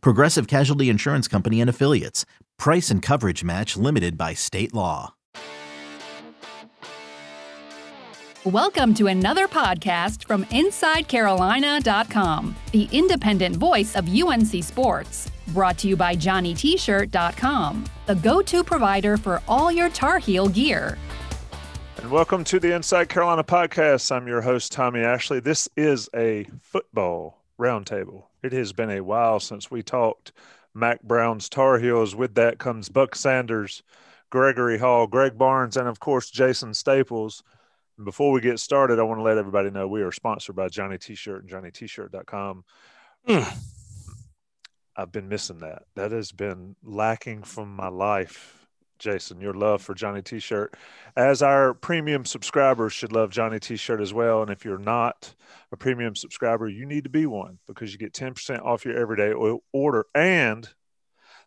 Progressive Casualty Insurance Company and Affiliates. Price and coverage match limited by state law. Welcome to another podcast from InsideCarolina.com, the independent voice of UNC Sports. Brought to you by JohnnyT-shirt.com, the go-to provider for all your Tar Heel gear. And welcome to the Inside Carolina podcast. I'm your host, Tommy Ashley. This is a football roundtable. It has been a while since we talked Mack Brown's Tar Heels. With that comes Buck Sanders, Gregory Hall, Greg Barnes, and of course, Jason Staples. And before we get started, I want to let everybody know we are sponsored by Johnny T-Shirt and JohnnyT-shirt.com. Mm. I've been missing that. That has been lacking from my life Jason, your love for Johnny T-shirt, as our premium subscribers should love Johnny T-shirt as well. And if you're not a premium subscriber, you need to be one because you get 10% off your everyday order. And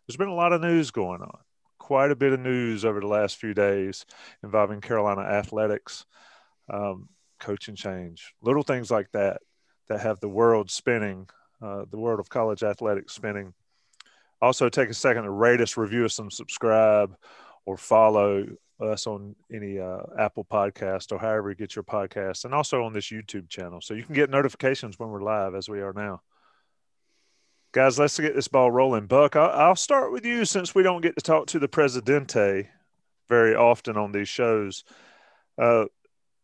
there's been a lot of news going on, quite a bit of news over the last few days involving Carolina athletics, um, coaching change, little things like that that have the world spinning, uh, the world of college athletics spinning. Also, take a second to rate us, review us, and subscribe or follow us on any uh, Apple podcast or however you get your podcast, and also on this YouTube channel. So you can get notifications when we're live as we are now. Guys, let's get this ball rolling. Buck, I'll, start with you since we don't get to talk to the Presidente very often on these shows. Uh,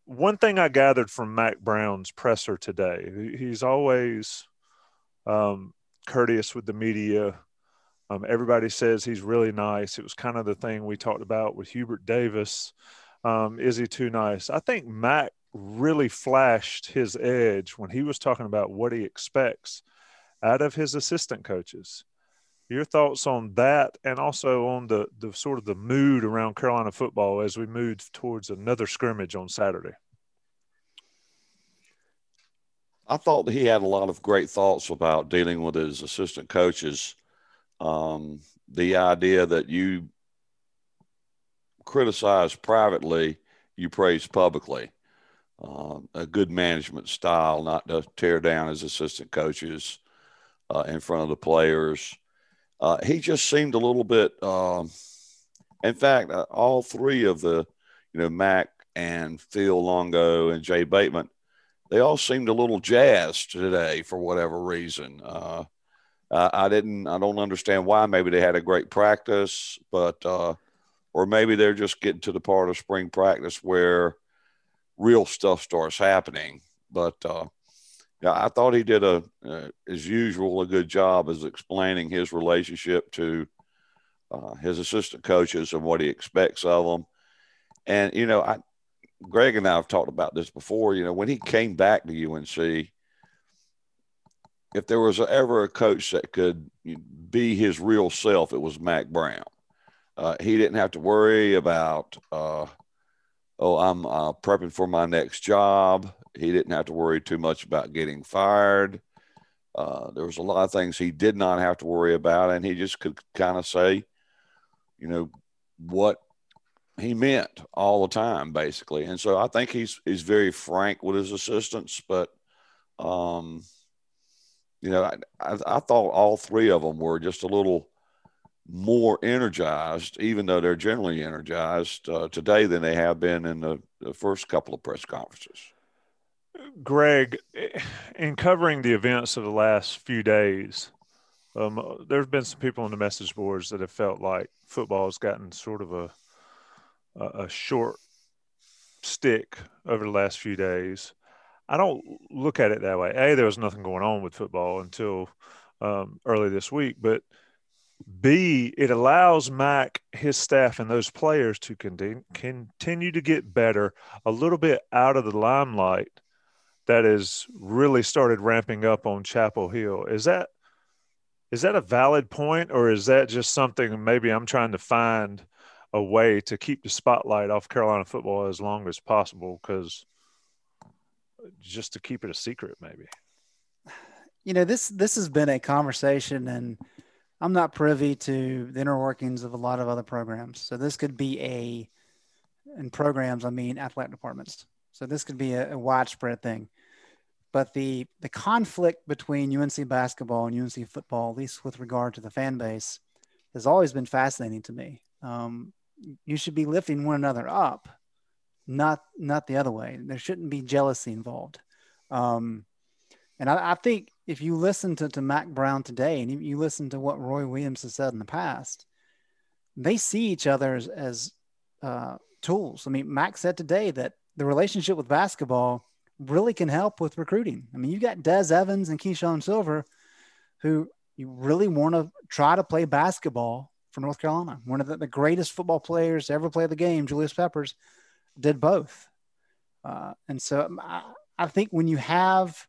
one thing I gathered from Mack Brown's presser today, he's always um, courteous with the media, um, everybody says he's really nice. It was kind of the thing we talked about with Hubert Davis. Um, is he too nice? I think Mack really flashed his edge when he was talking about what he expects out of his assistant coaches. Your thoughts on that, and also on the the sort of the mood around Carolina football as we move towards another scrimmage on Saturday. I thought he had a lot of great thoughts about dealing with his assistant coaches um, the idea that you criticize privately, you praise publicly. Uh, a good management style, not to tear down his assistant coaches uh, in front of the players. Uh, he just seemed a little bit. Um, in fact, uh, all three of the, you know, Mack and Phil Longo and Jay Bateman, they all seemed a little jazzed today for whatever reason. Uh, I didn't, I don't understand why. Maybe they had a great practice, but, uh, or maybe they're just getting to the part of spring practice where real stuff starts happening. But, uh, yeah, I thought he did a, uh, as usual, a good job as explaining his relationship to uh, his assistant coaches and what he expects of them. And, you know, I, Greg and I have talked about this before. You know, when he came back to UNC, if there was ever a coach that could be his real self, it was Mack Brown. Uh, he didn't have to worry about, uh, oh, I'm uh, prepping for my next job. He didn't have to worry too much about getting fired. Uh, there was a lot of things he did not have to worry about, and he just could kind of say, you know, what he meant all the time, basically. And so I think he's he's very frank with his assistants, but um, you know, I, I, I, thought all three of them were just a little more energized, even though they're generally energized uh, today than they have been in the, the first couple of press conferences. Greg, in covering the events of the last few days, um, there's been some people on the message boards that have felt like football has gotten sort of a a, a short stick over the last few days. I don't look at it that way. A, there was nothing going on with football until um, early this week, but B, it allows Mack, his staff, and those players to continue, continue to get better a little bit out of the limelight that has really started ramping up on Chapel Hill. Is that Is that a valid point, or is that just something maybe I'm trying to find a way to keep the spotlight off Carolina football as long as possible? Because just to keep it a secret, maybe. You know this this has been a conversation, and I'm not privy to the inner workings of a lot of other programs. So this could be a, in programs, I mean athletic departments. So this could be a, a widespread thing. But the the conflict between UNC basketball and UNC football, at least with regard to the fan base, has always been fascinating to me. Um, you should be lifting one another up, not not the other way. There shouldn't be jealousy involved. Um, and I, I, think if you listen to, to Mack Brown today and you, listen to what Roy Williams has said in the past, they see each other as, as uh, tools. I mean, Mack said today that the relationship with basketball really can help with recruiting. I mean, you've got Des Evans and Keeshawn Silver, who you really want to try to play basketball for North Carolina. One of the, the greatest football players to ever play the game, Julius Peppers, did both. Uh, and so um, I, I think when you have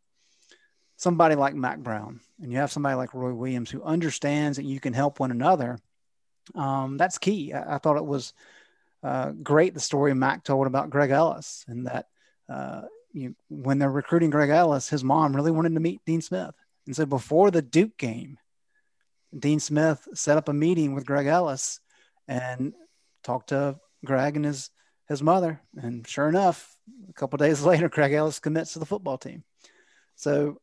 somebody like Mack Brown and you have somebody like Roy Williams who understands that you can help one another, um, that's key. I, I, thought it was uh, great the story Mack told about Greg Ellis and that uh, you, when they're recruiting Greg Ellis, his mom really wanted to meet Dean Smith. And so before the Duke game, Dean Smith set up a meeting with Greg Ellis and talked to Greg and his his mother. And sure enough, a couple days later, Craig Ellis commits to the football team. So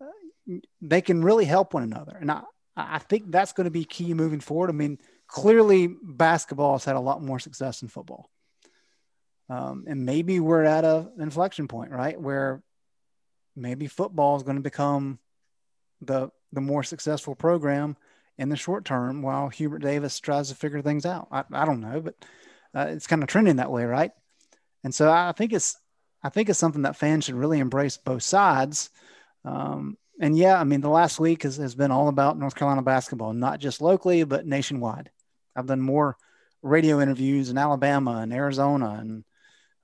uh, they can really help one another. And I, I think that's going to be key moving forward. I mean, clearly basketball has had a lot more success than football. Um, and maybe we're at an inflection point, right? Where maybe football is going to become the the more successful program in the short term while Hubert Davis tries to figure things out. I, I don't know, but uh, it's kind of trending that way, right? And so I think it's I think it's something that fans should really embrace both sides. Um, and yeah, I mean, the last week has, has been all about North Carolina basketball, not just locally, but nationwide. I've done more radio interviews in Alabama and Arizona and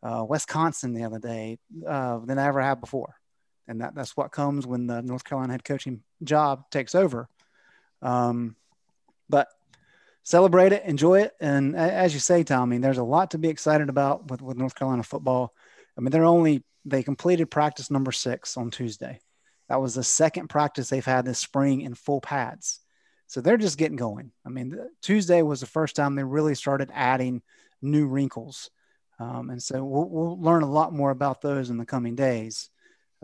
uh, Wisconsin the other day uh, than I ever have before. And that, that's what comes when the North Carolina head coaching job takes over. Um, but celebrate it, enjoy it. And as you say, Tommy, there's a lot to be excited about with, with North Carolina football. I mean, they're only, they completed practice number six on Tuesday. That was the second practice they've had this spring in full pads. So they're just getting going. I mean, Tuesday was the first time they really started adding new wrinkles. Um, and so we'll, we'll, learn a lot more about those in the coming days.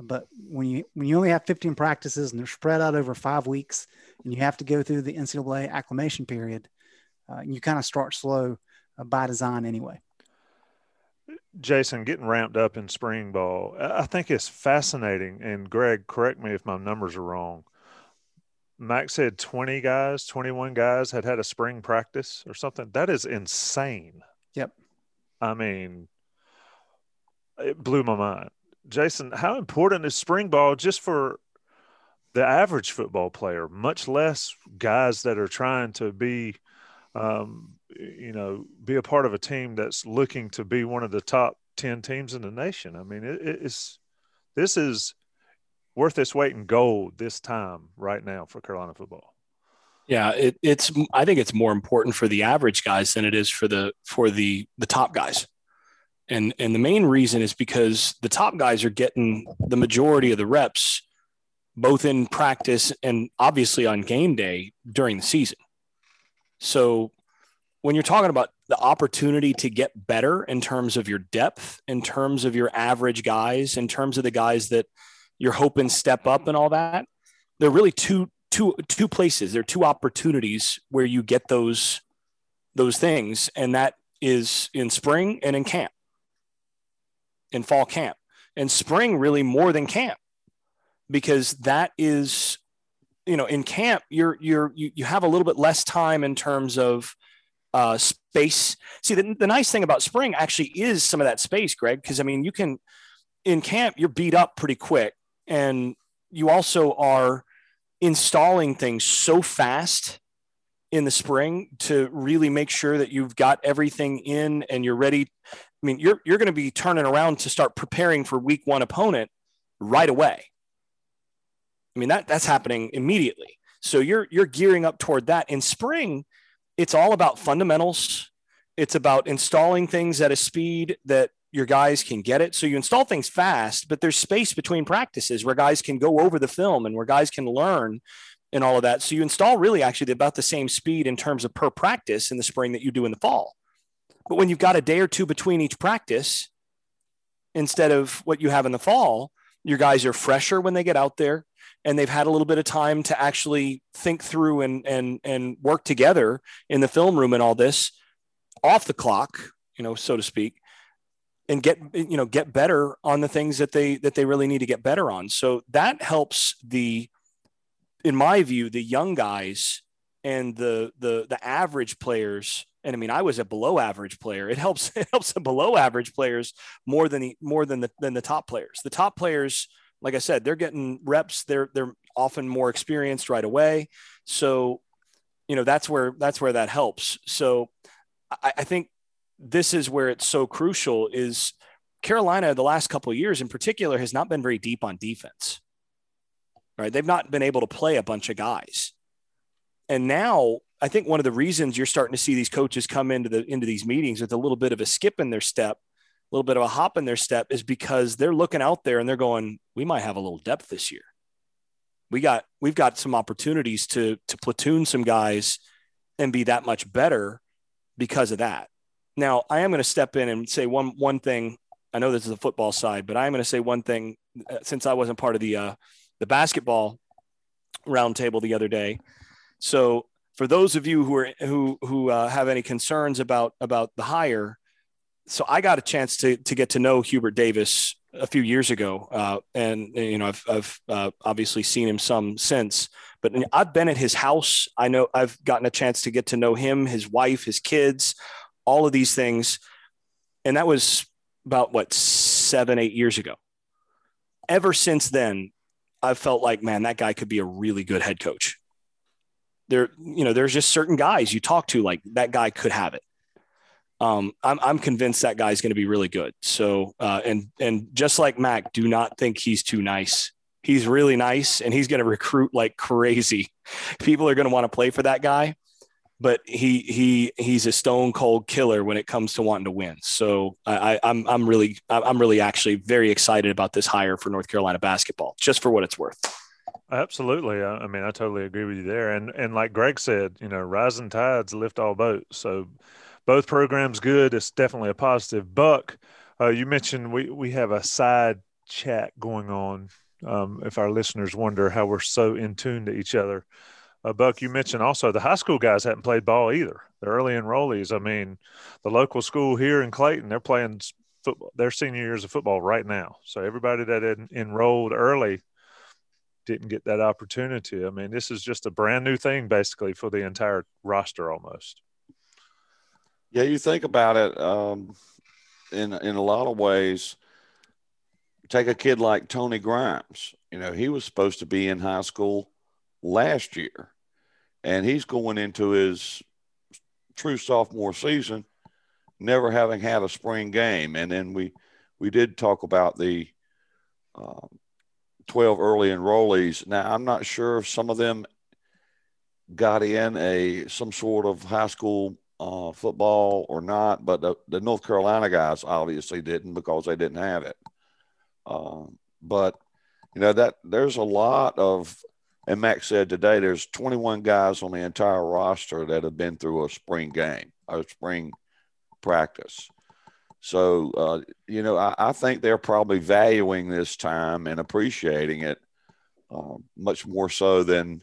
But when you when you only have 15 practices and they're spread out over five weeks, and you have to go through the NCAA acclimation period, uh, you kind of start slow uh, by design anyway. Jason, getting ramped up in spring ball, I think it's fascinating. And Greg, correct me if my numbers are wrong. Max said 20 guys, 21 guys had had a spring practice or something. That is insane. Yep. I mean, it blew my mind. Jason, how important is spring ball just for the average football player, much less guys that are trying to be, um, you know, be a part of a team that's looking to be one of the top 10 teams in the nation? I mean, it, it's this is worth its weight in gold this time right now for Carolina football. Yeah, it, it's. I think it's more important for the average guys than it is for the for the the top guys, and and the main reason is because the top guys are getting the majority of the reps, both in practice and obviously on game day during the season. So, when you're talking about the opportunity to get better in terms of your depth, in terms of your average guys, in terms of the guys that you're hoping step up and all that, there are really two two two places. There are two opportunities where you get those those things, and that is in spring and in camp, in fall camp. And spring really more than camp, because that is, you know, in camp you're you're you, you have a little bit less time in terms of uh, space. See, the, the nice thing about spring actually is some of that space, Greg, because I mean, you can in camp you're beat up pretty quick, and you also are installing things so fast in the spring to really make sure that you've got everything in and you're ready. I mean, you're you're going to be turning around to start preparing for week one opponent right away. I mean, that that's happening immediately. So you're you're gearing up toward that. In spring, it's all about fundamentals. It's about installing things at a speed that your guys can get it. So you install things fast, but there's space between practices where guys can go over the film and where guys can learn and all of that. So you install really actually about the same speed in terms of per practice in the spring that you do in the fall. But when you've got a day or two between each practice, instead of what you have in the fall, your guys are fresher when they get out there and they've had a little bit of time to actually think through and and and work together in the film room and all this off the clock, you know, so to speak, and get you know get better on the things that they that they really need to get better on. So that helps the, in my view, the young guys and the the the average players and I mean I was a below average player. It helps it helps the below average players more than the more than the than the top players. The top players, like I said, they're getting reps. They're they're often more experienced right away. So, you know that's where that's where that helps. So, I, I think this is where it's so crucial. Is Carolina the last couple years in particular has not been very deep on defense. Right, they've not been able to play a bunch of guys, and now I think one of the reasons you're starting to see these coaches come into the into these meetings with a little bit of a skip in their step, little bit of a hop in their step, is because they're looking out there and they're going, "We might have a little depth this year. We got we've got some opportunities to to platoon some guys and be that much better because of that." Now, I am going to step in and say one one thing. I know this is the football side, but I'm going to say one thing uh, since I wasn't part of the uh, the basketball roundtable the other day. So for those of you who are who who uh, have any concerns about about the hire, so I got a chance to to get to know Hubert Davis a few years ago, uh, and you know I've I've uh, obviously seen him some since. But I've been at his house. I know I've gotten a chance to get to know him, his wife, his kids, all of these things, and that was about what seven eight years ago. Ever since then, I've felt like man, that guy could be a really good head coach there, you know, there's just certain guys you talk to, like that guy could have it. Um, I'm, I'm convinced that guy's going to be really good. So, uh, and, and just like Mack, do not think he's too nice. He's really nice and he's going to recruit like crazy. People are going to want to play for that guy, but he, he, he's a stone cold killer when it comes to wanting to win. So I, I'm, I'm really, I'm really actually very excited about this hire for North Carolina basketball, just for what it's worth. Absolutely. I, I mean, I totally agree with you there. And and like Greg said, you know, rising tides lift all boats. So both programs good. It's definitely a positive. Buck, uh, you mentioned we we have a side chat going on. Um, if our listeners wonder how we're so in tune to each other, uh, Buck, you mentioned also the high school guys haven't played ball either. The early enrollees. I mean, the local school here in Clayton, they're playing football. Their senior years of football right now. So everybody that en- enrolled early didn't get that opportunity. I mean, this is just a brand new thing basically for the entire roster almost. Yeah, you think about it um, in in a lot of ways. Take a kid like Tony Grimes. You know, he was supposed to be in high school last year, and he's going into his true sophomore season, never having had a spring game. And then we we did talk about the um, 12 early enrollees. Now, I'm not sure if some of them got in a some sort of high school uh, football or not, but the, the, North Carolina guys obviously didn't because they didn't have it. Uh, but you know that there's a lot of, and Max said today there's 21 guys on the entire roster that have been through a spring game, a spring practice. So, uh, you know, I, I, think they're probably valuing this time and appreciating it uh, much more so than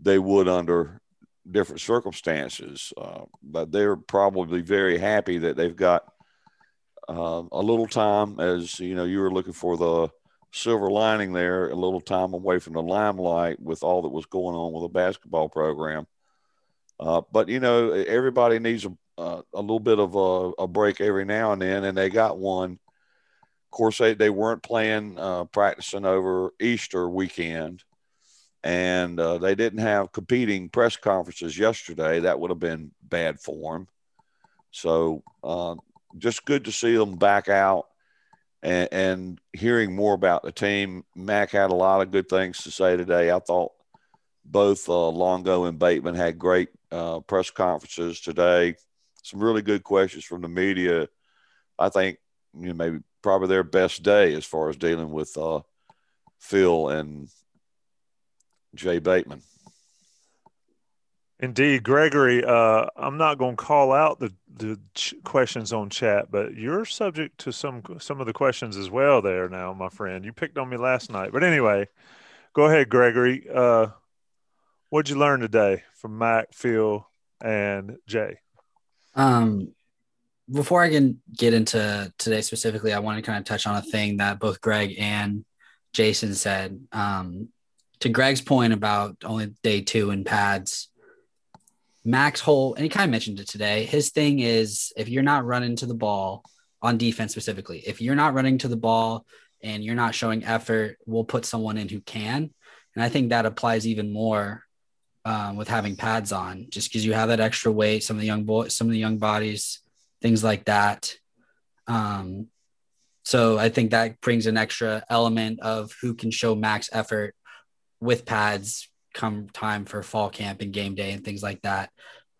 they would under different circumstances. Uh, but they're probably very happy that they've got uh, a little time, as you know, you were looking for the silver lining there, a little time away from the limelight with all that was going on with the basketball program. Uh, but you know, everybody needs a, a little bit of a, a, break every now and then, and they got one. Of course, they, they weren't playing uh, practicing over Easter weekend, and uh, they didn't have competing press conferences yesterday. That would have been bad form. So, uh, just good to see them back out and, and hearing more about the team. Mack had a lot of good things to say today. I thought both uh, Longo and Bateman had great uh, press conferences today. Some really good questions from the media. I think you know maybe probably their best day as far as dealing with uh, Phil and Jay Bateman. Indeed, Gregory. Uh, I'm not going to call out the the ch- questions on chat, but you're subject to some some of the questions as well. There now, my friend. You picked on me last night, but anyway, go ahead, Gregory. Uh, what'd you learn today from Mack, Phil, and Jay? Um, before I can get into today specifically, I want to kind of touch on a thing that both Greg and Jason said. Um, to Greg's point about only day two in pads, Max whole, and he kind of mentioned it today. His thing is if you're not running to the ball on defense specifically, if you're not running to the ball and you're not showing effort, we'll put someone in who can. And I think that applies even more um, with having pads on, just because you have that extra weight. Some of the young boys, some of the young bodies, things like that. Um, so I think that brings an extra element of who can show max effort with pads come time for fall camp and game day and things like that.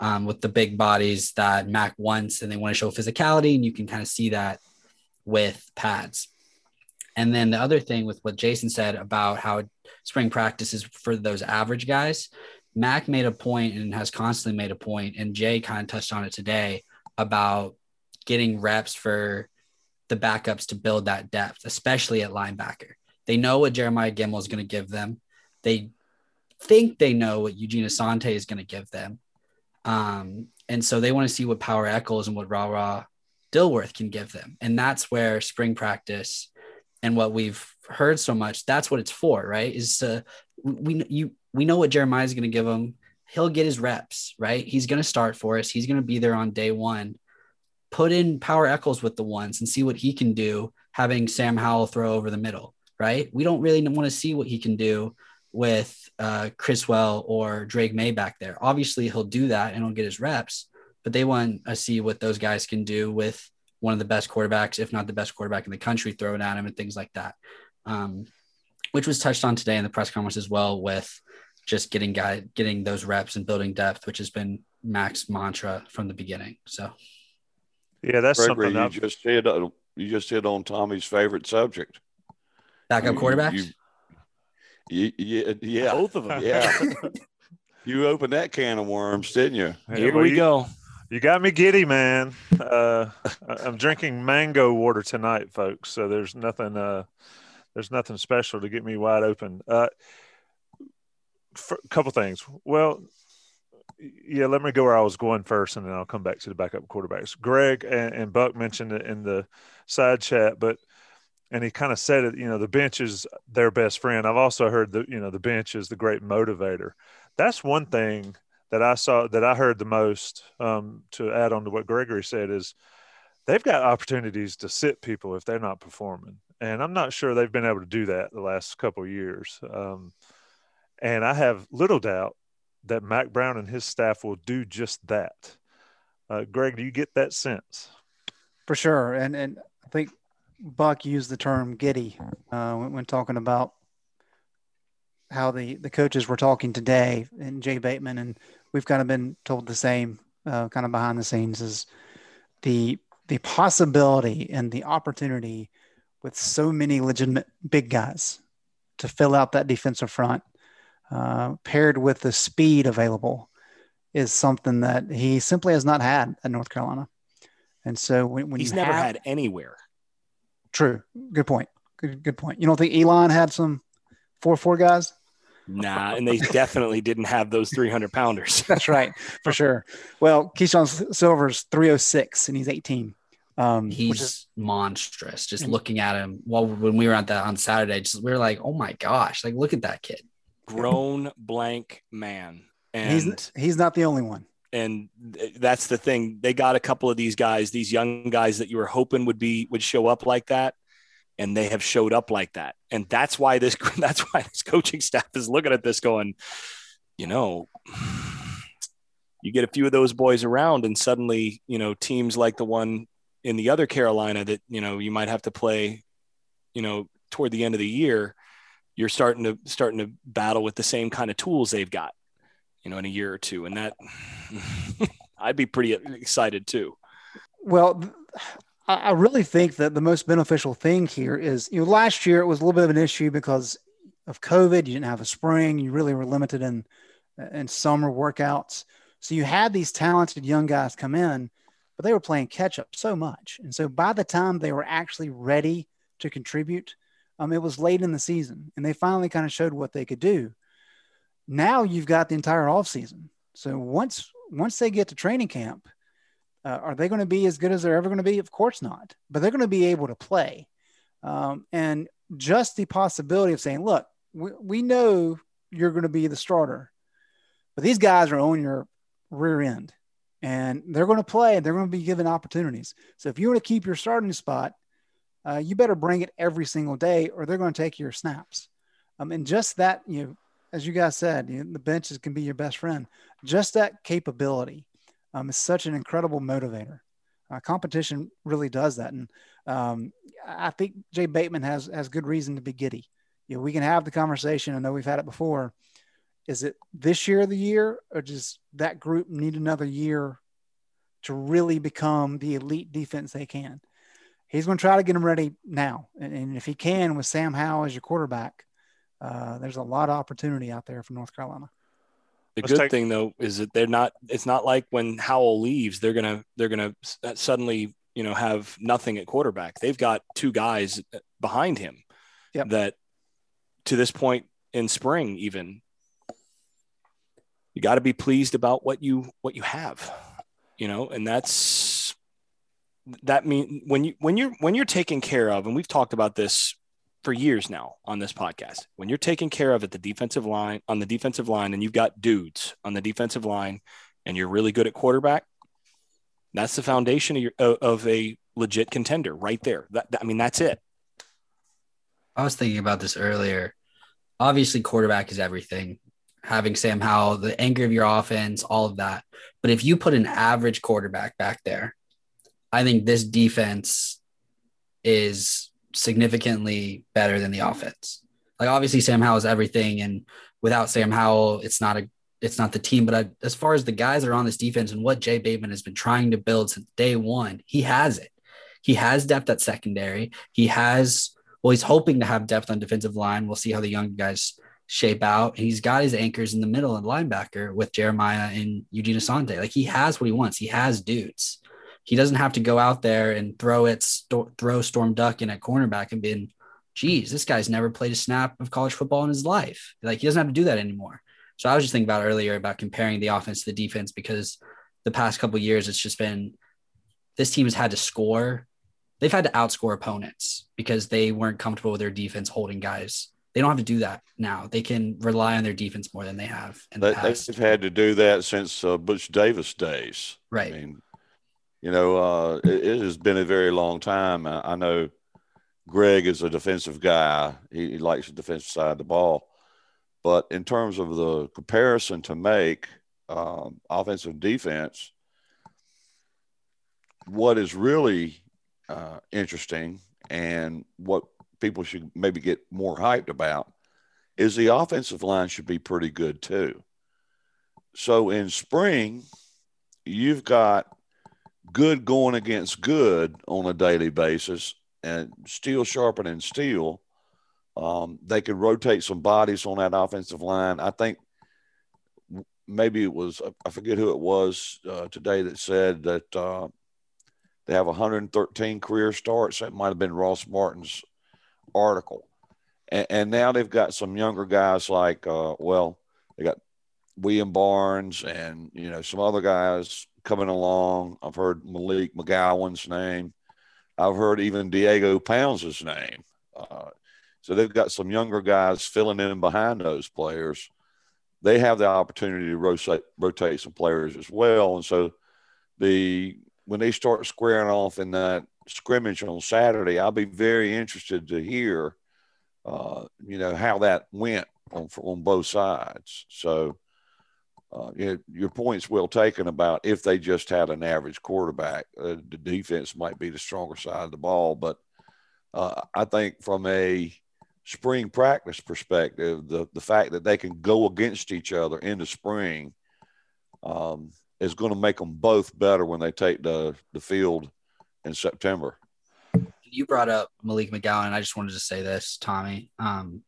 Um, with the big bodies that Mack wants and they want to show physicality, and you can kind of see that with pads. And then the other thing with what Jason said about how spring practice is for those average guys, Mack made a point and has constantly made a point, and Jay kind of touched on it today about getting reps for the backups to build that depth, especially at linebacker. They know what Jeremiah Gemmel is going to give them. They think they know what Eugene Asante is going to give them. Um, and so they want to see what Power Echols and what Ra Ra Dilworth can give them. And that's where spring practice and what we've heard so much, that's what it's for, right? Is to, we, you, we know what Jeremiah is going to give him. He'll get his reps, right? He's going to start for us. He's going to be there on day one. Put in Power Echols with the ones and see what he can do, having Sam Howell throw over the middle, right? We don't really want to see what he can do with uh, Criswell or Drake Maye back there. Obviously, he'll do that and he'll get his reps, but they want to see what those guys can do with one of the best quarterbacks, if not the best quarterback in the country, throwing at him and things like that. Um, which was touched on today in the press conference as well, with just getting guy getting those reps and building depth, which has been Mack's mantra from the beginning. So, yeah, that's Gregory, something you I've, just hit you just hit on Tommy's favorite subject. backup You- quarterbacks. you- you- yeah, yeah, Both of them. yeah. you opened that can of worms, didn't you? Here Well, we you- go. You got me giddy, man. Uh, I- I'm drinking mango water tonight, folks. So there's nothing, uh, there's nothing special to get me wide open. Uh, a couple things. Well, yeah, let me go where I was going first, and then I'll come back to the backup quarterbacks. Greg and, and Buck mentioned it in the side chat, but and he kind of said it. You know, the bench is their best friend. I've also heard that you know the bench is the great motivator. That's one thing that I saw that I heard the most. Um, to add on to what Gregory said is they've got opportunities to sit people if they're not performing, and I'm not sure they've been able to do that the last couple years. Um, and I have little doubt that Mack Brown and his staff will do just that. Uh, Greg, do you get that sense? for sure. And and I think Buck used the term giddy uh, when, when talking about how the the coaches were talking today and Jay Bateman and we've kind of been told the same uh, kind of behind the scenes is the the possibility and the opportunity with so many legitimate big guys to fill out that defensive front uh, paired with the speed available is something that he simply has not had at North Carolina. And so when, when He's never have, had anywhere. True, good point, good, good point. You don't think Elon had some four four guys? Nah, and they definitely didn't have those 300 pounders. That's right, for sure. Well, Keeshawn Silver's three oh six and he's eighteen. Um, He's is monstrous. Just and- looking at him. while when we were at that on Saturday, just we were like, oh my gosh, like look at that kid. Grown blank man. And he's he's not the only one. And that's the thing. They got a couple of these guys, these young guys that you were hoping would be would show up like that, and they have showed up like that. And that's why this that's why this coaching staff is looking at this going, you know, you get a few of those boys around, and suddenly, you know, teams like the one in the other Carolina that you know you might have to play, you know, toward the end of the year. you're starting to starting to battle with the same kind of tools they've got, you know, in a year or two, and that I'd be pretty excited too. Well, I really think that the most beneficial thing here is, you know, last year it was a little bit of an issue because of COVID. You didn't have a spring. You really were limited in in summer workouts. So you had these talented young guys come in, but they were playing catch up so much. And so by the time they were actually ready to contribute, um, it was late in the season, and they finally kind of showed what they could do. Now you've got the entire off season. So once once they get to training camp, uh, are they going to be as good as they're ever going to be? Of course not. But they're going to be able to play. Um, and just the possibility of saying, look, we, we know you're going to be the starter, but these guys are on your rear end and they're going to play and they're going to be given opportunities. So if you want to keep your starting spot, uh, you better bring it every single day or they're going to take your snaps. Um, and just that, you know, as you guys said, you know, the benches can be your best friend. Just that capability um, is such an incredible motivator. Uh, competition really does that, and um, I think Jay Bateman has has good reason to be giddy. You know, we can have the conversation. I know we've had it before. Is it this year of the year, or does that group need another year to really become the elite defense they can? He's going to try to get them ready now, and, and if he can, with Sam Howell as your quarterback, uh, there's a lot of opportunity out there for North Carolina. The Let's good take- thing though is that they're not. It's not like when Howell leaves, they're gonna they're gonna uh, suddenly you know have nothing at quarterback. They've got two guys uh, behind him yep. that to this point in spring even you got to be pleased about what you what you have you know and that's that mean when you when you're when you're taken care of and we've talked about this for years now on this podcast. When you're taken care of at the defensive line, on the defensive line, and you've got dudes on the defensive line, and you're really good at quarterback, that's the foundation of, your, of a legit contender right there. That, that, I mean, that's it. I was thinking about this earlier. Obviously, quarterback is everything. Having Sam Howell, the anchor of your offense, all of that. But if you put an average quarterback back there, I think this defense is significantly better than the offense. Like obviously Sam Howell is everything, and without Sam Howell, it's not a it's not the team. But I, as far as the guys that are on this defense and what Jay Bateman has been trying to build since day one, he has it. He has depth at secondary. He has well, he's hoping to have depth on defensive line. We'll see how the young guys shape out. He's got his anchors in the middle and linebacker with Jeremiah and Eugene Asante. Like he has what he wants. He has dudes he doesn't have to go out there and throw it, st- throw Storm Duck in at cornerback and being, geez, this guy's never played a snap of college football in his life. Like he doesn't have to do that anymore. So I was just thinking about earlier about comparing the offense to the defense because the past couple years it's just been this team has had to score. They've had to outscore opponents because they weren't comfortable with their defense holding guys. They don't have to do that now. They can rely on their defense more than they have in the they, past. They've had to do that since uh, Butch Davis days. Right. I mean, you know, uh, it, it, has been a very long time. I, I, know Greg is a defensive guy. He, he, likes the defensive side of the ball. But in terms of the comparison to make um, offensive defense, what is really uh, interesting and what people should maybe get more hyped about is the offensive line should be pretty good too. So in spring, you've got good going against good on a daily basis and steel sharpening steel, um, they could rotate some bodies on that offensive line. I think maybe it was, I forget who it was uh, today that said that uh, they have 113 career starts. That might have been Ross Martin's article. And, and now they've got some younger guys like, uh, well, they got William Barnes and, you know, some other guys coming along. I've heard Malik McGowan's name. I've heard even Diego Pounds' name. Uh, so they've got some younger guys filling in behind those players. They have the opportunity to rotate, rotate some players as well. And so the when they start squaring off in that scrimmage on Saturday, I'll be very interested to hear, uh, you know, how that went on on both sides. So uh, know, your point's well taken about if they just had an average quarterback, uh, the defense might be the stronger side of the ball. But uh, I think from a spring practice perspective, the the fact that they can go against each other in the spring um, is going to make them both better when they take the the field in September. You brought up Malik McGowan. I just wanted to say this, Tommy. Um,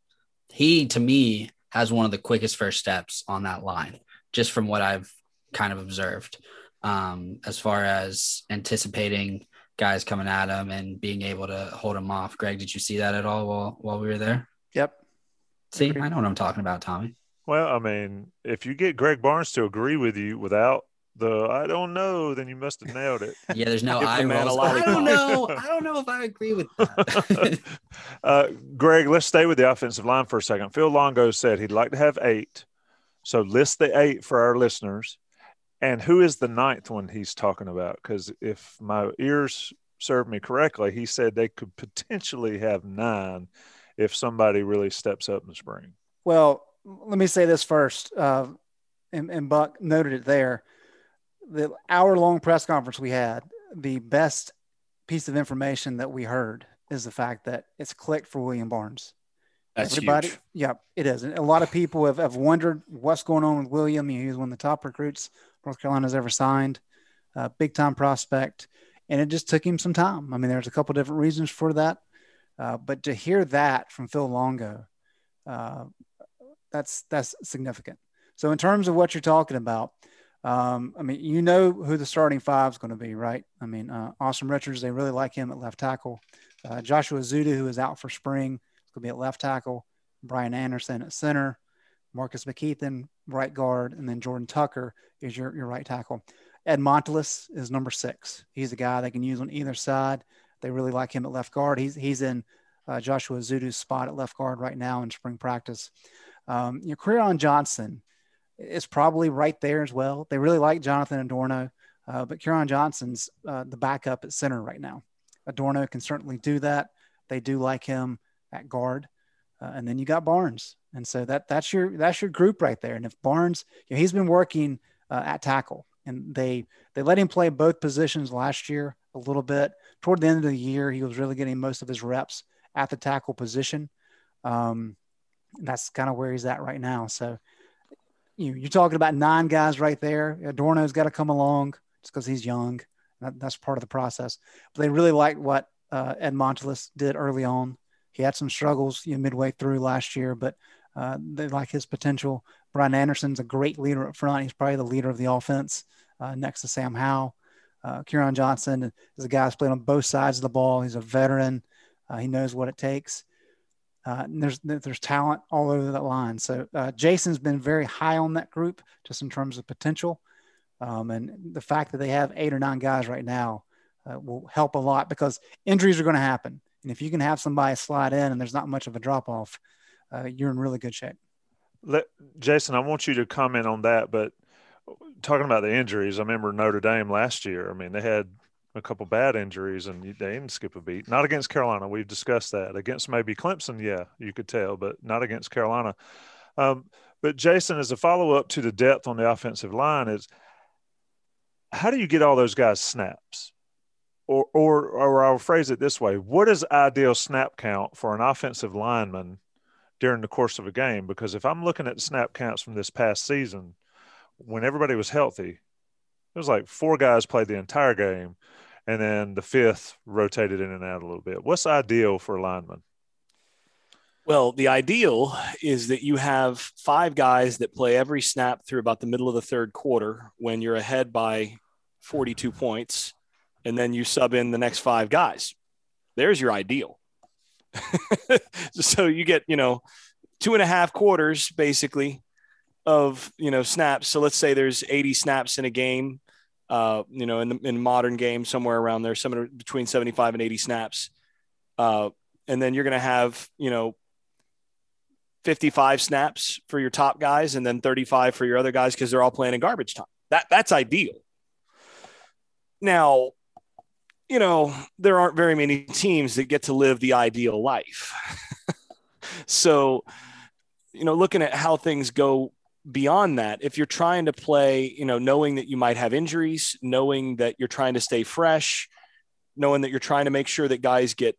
he to me has one of the quickest first steps on that line, just from what I've kind of observed. Um, as far as anticipating guys coming at him and being able to hold him off. Greg, did you see that at all while while we were there? Yep. See, I know what I'm talking about, Tommy. Well, I mean, if you get Greg Barnes to agree with you without the I don't know, then you must have nailed it. Yeah, there's no Give the I a rolls. I don't know. I don't know if I agree with that. uh, Greg, let's stay with the offensive line for a second. Phil Longo said he'd like to have eight. So list the eight for our listeners. And who is the ninth one he's talking about? Because if my ears serve me correctly, he said they could potentially have nine if somebody really steps up in the spring. Well, let me say this first, uh, and, and Buck noted it there. The hour long press conference we had, the best piece of information that we heard is the fact that it's clicked for William Barnes. That's Everybody, huge. yeah, it is. And a lot of people have, have wondered what's going on with William. He was one of the top recruits North Carolina's ever signed, uh, big time prospect. And it just took him some time. I mean, there's a couple different reasons for that. Uh, but to hear that from Phil Longo, uh, that's that's significant. So in terms of what you're talking about, um, I mean, you know who the starting five is going to be, right? I mean, uh, Asim Richards, they really like him at left tackle. Uh, Joshua Ezeudu, who is out for spring, going to be at left tackle. Brian Anderson at center. Marcus McKethan, right guard, and then Jordan Tucker is your, your right tackle. Ed Montilus is number six. He's a guy they can use on either side. They really like him at left guard. He's he's in uh, Joshua Ezeudu's spot at left guard right now in spring practice. Um, you Johnson is probably right there as well. They really like Jonathan Adorno, uh, but Quiron Johnson's uh, the backup at center right now. Adorno can certainly do that. They do like him at guard, uh, and then you got Barnes, and so that that's your that's your group right there. And if Barnes, you know, he's been working uh, at tackle, and they they let him play both positions last year a little bit. Toward the end of the year, he was really getting most of his reps at the tackle position. Um, that's kind of where he's at right now. So you you're talking about nine guys right there. Adorno's got to come along just because he's young. That, that's part of the process. But they really liked what uh, Ed Montilus did early on. He had some struggles you know, midway through last year, but uh, they like his potential. Brian Anderson's a great leader up front. He's probably the leader of the offense uh, next to Sam Howell. Uh, Quiron Johnson is a guy who's played on both sides of the ball. He's a veteran. Uh, he knows what it takes. Uh, there's there's talent all over that line. So uh, Jason's been very high on that group, just in terms of potential, um, and the fact that they have eight or nine guys right now uh, will help a lot because injuries are going to happen. And if you can have somebody slide in and there's not much of a drop off, uh, you're in really good shape. Let, Jason, I want you to comment on that. But talking about the injuries, I remember Notre Dame last year. I mean, they had a couple bad injuries and they didn't skip a beat. Not against Carolina. We've discussed that. Against maybe Clemson, yeah, you could tell, but not against Carolina. Um, but Jason, as a follow up to the depth on the offensive line, is how do you get all those guys snaps? Or, or, or I'll phrase it this way: What is ideal snap count for an offensive lineman during the course of a game? Because if I'm looking at the snap counts from this past season, when everybody was healthy, it was like four guys played the entire game, and then the fifth rotated in and out a little bit. What's ideal for a lineman? Well, the ideal is that you have five guys that play every snap through about the middle of the third quarter when you're ahead by 42 points, and then you sub in the next five guys. There's your ideal. so you get, you know, two and a half quarters basically of, you know, snaps. So let's say there's 80 snaps in a game, uh, you know, in the in modern game, somewhere around there, somewhere between 75 and 80 snaps. Uh, and then you're going to have, you know, 55 snaps for your top guys and then 35 for your other guys because they're all playing in garbage time. That that's ideal. Now, you know, there aren't very many teams that get to live the ideal life. so, you know, looking at how things go beyond that, if you're trying to play, you know, knowing that you might have injuries, knowing that you're trying to stay fresh, knowing that you're trying to make sure that guys get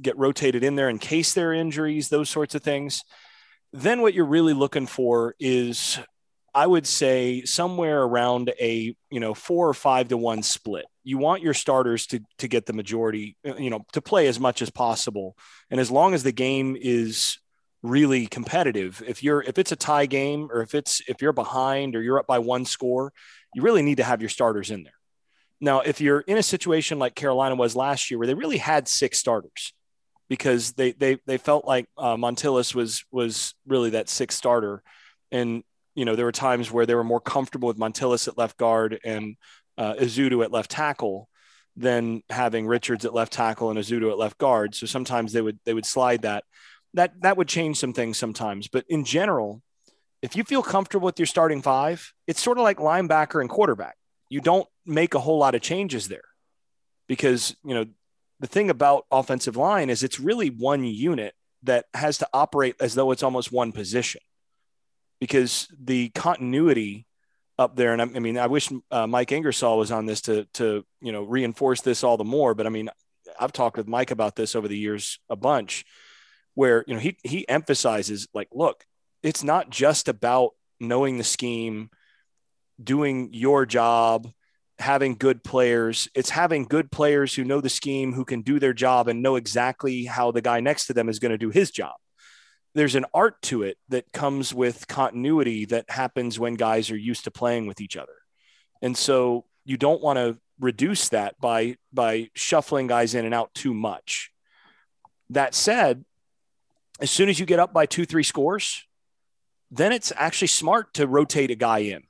get rotated in there in case there are injuries, those sorts of things. Then what you're really looking for is I would say somewhere around a you know four or five to one split. You want your starters to to get the majority, you know, to play as much as possible, and as long as the game is really competitive, if you're if it's a tie game or if it's if you're behind or you're up by one score, you really need to have your starters in there. Now, if you're in a situation like Carolina was last year, where they really had six starters, because they they they felt like uh, Montilus was was really that sixth starter, and you know, there were times where they were more comfortable with Montilus at left guard and uh, Ezeudu at left tackle than having Richards at left tackle and Ezeudu at left guard. So sometimes they would they would slide that. That that would change some things sometimes. But in general, if you feel comfortable with your starting five, it's sort of like linebacker and quarterback. You don't make a whole lot of changes there because you know the thing about offensive line is it's really one unit that has to operate as though it's almost one position because the continuity up there, and I, I mean, I wish uh, Mike Ingersoll was on this to to you know reinforce this all the more. But I mean, I've talked with Mike about this over the years a bunch, where you know he he emphasizes like, look, it's not just about knowing the scheme, doing your job, having good players. It's having good players who know the scheme, who can do their job and know exactly how the guy next to them is going to do his job there's an art to it that comes with continuity that happens when guys are used to playing with each other. And so you don't want to reduce that by by shuffling guys in and out too much. That said, as soon as you get up by 2-3 scores, then it's actually smart to rotate a guy in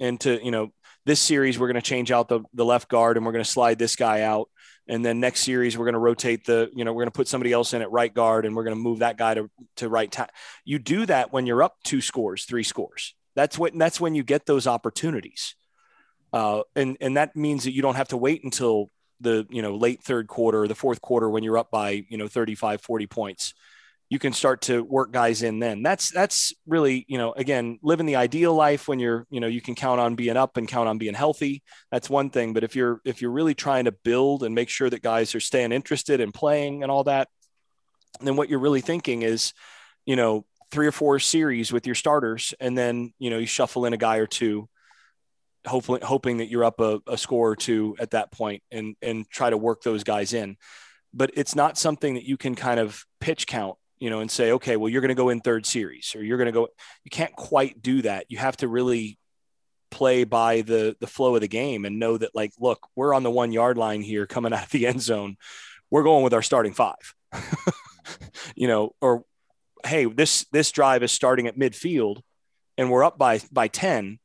and to, you know, this series we're going to change out the, the left guard and we're going to slide this guy out and then next series we're going to rotate the you know we're going to put somebody else in at right guard and we're going to move that guy to, to right tackle you do that when you're up two scores three scores. That's what that's when you get those opportunities. Uh, and and that means that you don't have to wait until the you know late third quarter or the fourth quarter when you're up by you know 35 40 points you can start to work guys in then. That's that's really you know again living the ideal life when you're you know you can count on being up and count on being healthy. That's one thing. But if you're if you're really trying to build and make sure that guys are staying interested in playing and all that then what you're really thinking is you know three or four series with your starters. And then you know you shuffle in a guy or two hopefully hoping that you're up a, a score or two at that point and and try to work those guys in. But it's not something that you can kind of pitch count you know, and say, okay, well, you're going to go in third series or you're going to go, you can't quite do that. You have to really play by the, the flow of the game and know that like, look, we're on the one yard line here coming out of the end zone. We're going with our starting five, you know, or, Hey, this, this drive is starting at midfield and we're up by, by 10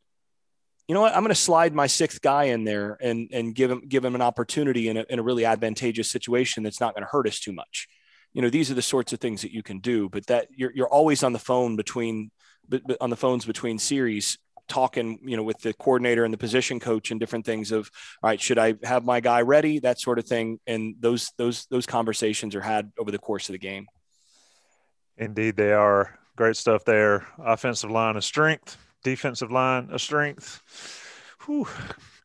you know what? I'm going to slide my sixth guy in there and and give him give him an opportunity in a, in a really advantageous situation that's not going to hurt us too much you know these are the sorts of things that you can do but that you're, you're always on the phone between but, on the phones between series talking you know with the coordinator and the position coach and different things of all right should i have my guy ready? That sort of thing. And those those those conversations are had over the course of the game. Indeed they are. Great stuff there. Offensive line of strength defensive line of strength. Whew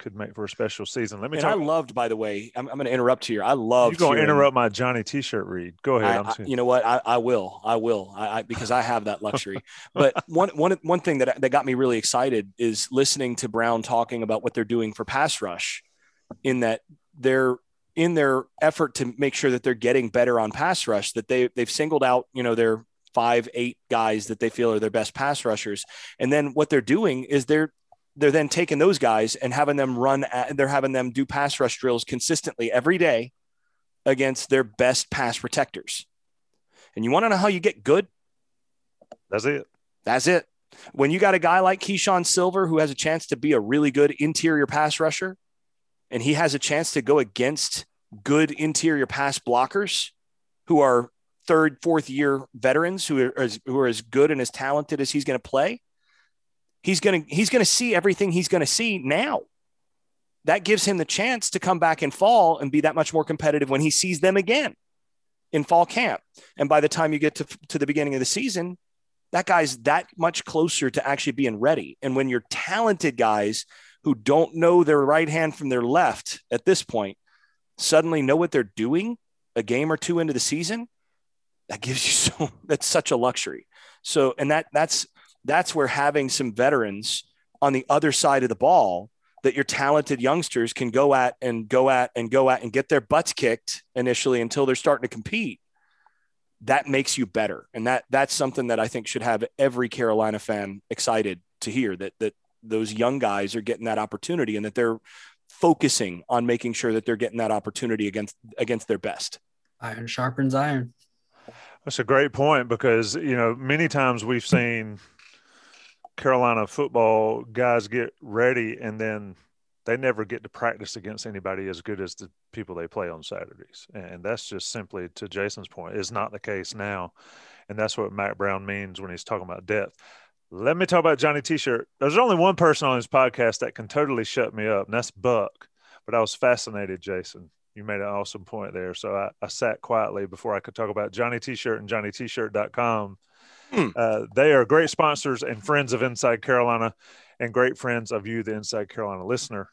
could make for a special season. Let me. And talk. I loved, by the way. I'm, I'm going to interrupt here. I love. You're going to interrupt my Johnny T-shirt read. Go ahead. I, I, you know what? I, I will. I will. I, because I have that luxury. but one one one thing that that got me really excited is listening to Brown talking about what they're doing for pass rush, in that they're in their effort to make sure that they're getting better on pass rush. That they they've singled out you know their five eight guys that they feel are their best pass rushers, and then what they're doing is they're they're then taking those guys and having them run at, they're having them do pass rush drills consistently every day against their best pass protectors. And you want to know how you get good? That's it. That's it. When you got a guy like Keeshawn Silver who has a chance to be a really good interior pass rusher, and he has a chance to go against good interior pass blockers who are third, fourth year veterans who are, as, who are as good and as talented as he's going to play, he's going to he's going to see everything he's going to see now. That gives him the chance to come back in fall and be that much more competitive when he sees them again in fall camp. And by the time you get to, to the beginning of the season that guy's that much closer to actually being ready. And when you're talented guys who don't know their right hand from their left at this point suddenly know what they're doing a game or two into the season, that gives you so that's such a luxury. So, and that that's that's where having some veterans on the other side of the ball that your talented youngsters can go at and go at and go at and get their butts kicked initially until they're starting to compete that makes you better. And that that's something that i think should have every carolina fan excited to hear that that those young guys are getting that opportunity and that they're focusing on making sure that they're getting that opportunity against against their best. Iron sharpens iron. That's a great point because you know many times we've seen Carolina football guys get ready and then they never get to practice against anybody as good as the people they play on Saturdays. And that's just simply to Jason's point, is not the case now. And that's what Mack Brown means when he's talking about depth. Let me talk about Johnny T-shirt. There's only one person on this podcast that can totally shut me up, and that's Buck. But I was fascinated, Jason. You made an awesome point there. So I, I sat quietly before I could talk about Johnny T-shirt and JohnnyT-shirt.com Hmm. Uh, they are great sponsors and friends of Inside Carolina and great friends of you, the Inside Carolina listener.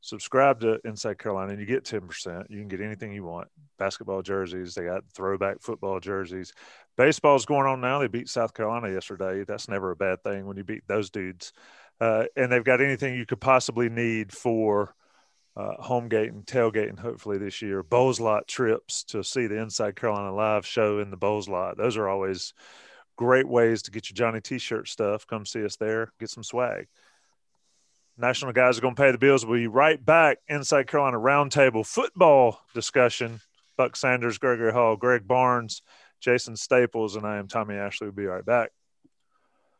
Subscribe to Inside Carolina and you get 10%. You can get anything you want basketball jerseys, they got throwback football jerseys. Baseball's going on now. They beat South Carolina yesterday. That's never a bad thing when you beat those dudes. Uh, and they've got anything you could possibly need for uh, home gate and tailgating hopefully this year. Bowles lot trips to see the Inside Carolina live show in the Bowles lot. Those are always great ways to get your Johnny T-shirt stuff. Come see us there, get some swag. National guys are going to pay the bills. We'll be right back inside Carolina Roundtable football discussion. Buck Sanders, Gregory Hall, Greg Barnes, Jason Staples, and I am Tommy Ashley. We'll be right back.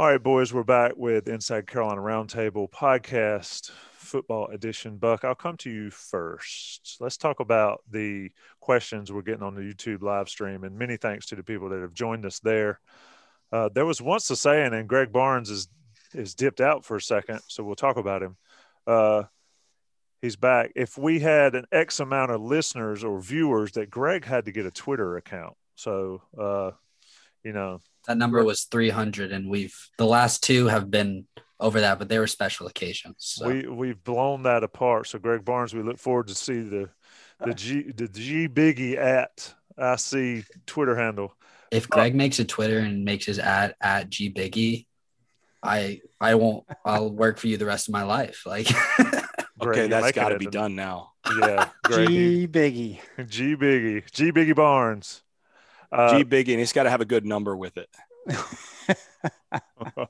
All right, boys, we're back with Inside Carolina Roundtable podcast, football edition. Buck, I'll come to you first. Let's talk about the questions we're getting on the YouTube live stream, and many thanks to the people that have joined us there. Uh, there was once a saying, and Greg Barnes is is dipped out for a second, so we'll talk about him. Uh, he's back. If we had an X amount of listeners or viewers, that Greg had to get a Twitter account. So, uh, you know, that number was 300, and we've the last two have been over that, but they were special occasions. So. We we've blown that apart. So Greg Barnes, we look forward to see the the G the G Biggie at IC Twitter handle. If Greg makes a Twitter and makes his ad at G Biggie, I I won't. I'll work for you the rest of my life. Like, okay, that's got to be done now. Yeah, G Biggie, G Biggie, G Biggie Barnes. Uh, G Biggie, and he's got to have a good number with it.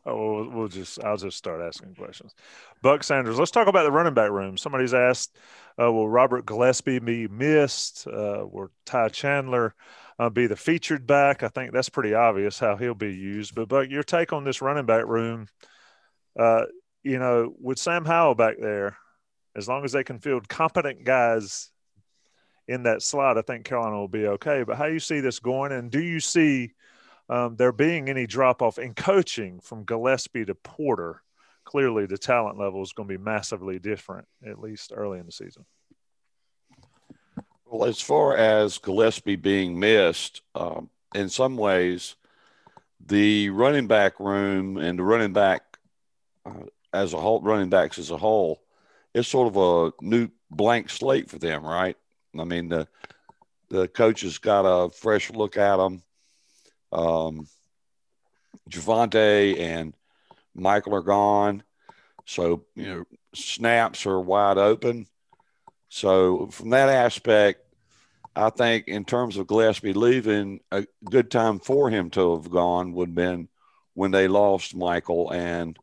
we'll, we'll, just I'll just start asking questions. Buck Sanders, let's talk about the running back room. Somebody's asked, uh, will Robert Gillespie be missed? Uh, will Ty Chandler uh, be the featured back? I think that's pretty obvious how he'll be used. But Buck, your take on this running back room? Uh, you know, with Sam Howell back there, as long as they can field competent guys in that slot, I think Carolina will be okay. But how you see this going? And do you see um, there being any drop off in coaching from Gillespie to Porter? Clearly, the talent level is going to be massively different, at least early in the season. Well, as far as Gillespie being missed, um, in some ways, the running back room and the running back uh, as a whole, running backs as a whole, is sort of a new blank slate for them, right? I mean, the the coaches got a fresh look at them. Um, Javonte and Michael are gone, so you know snaps are wide open. So from that aspect, I think in terms of Gillespie leaving, a good time for him to have gone would have been when they lost Michael and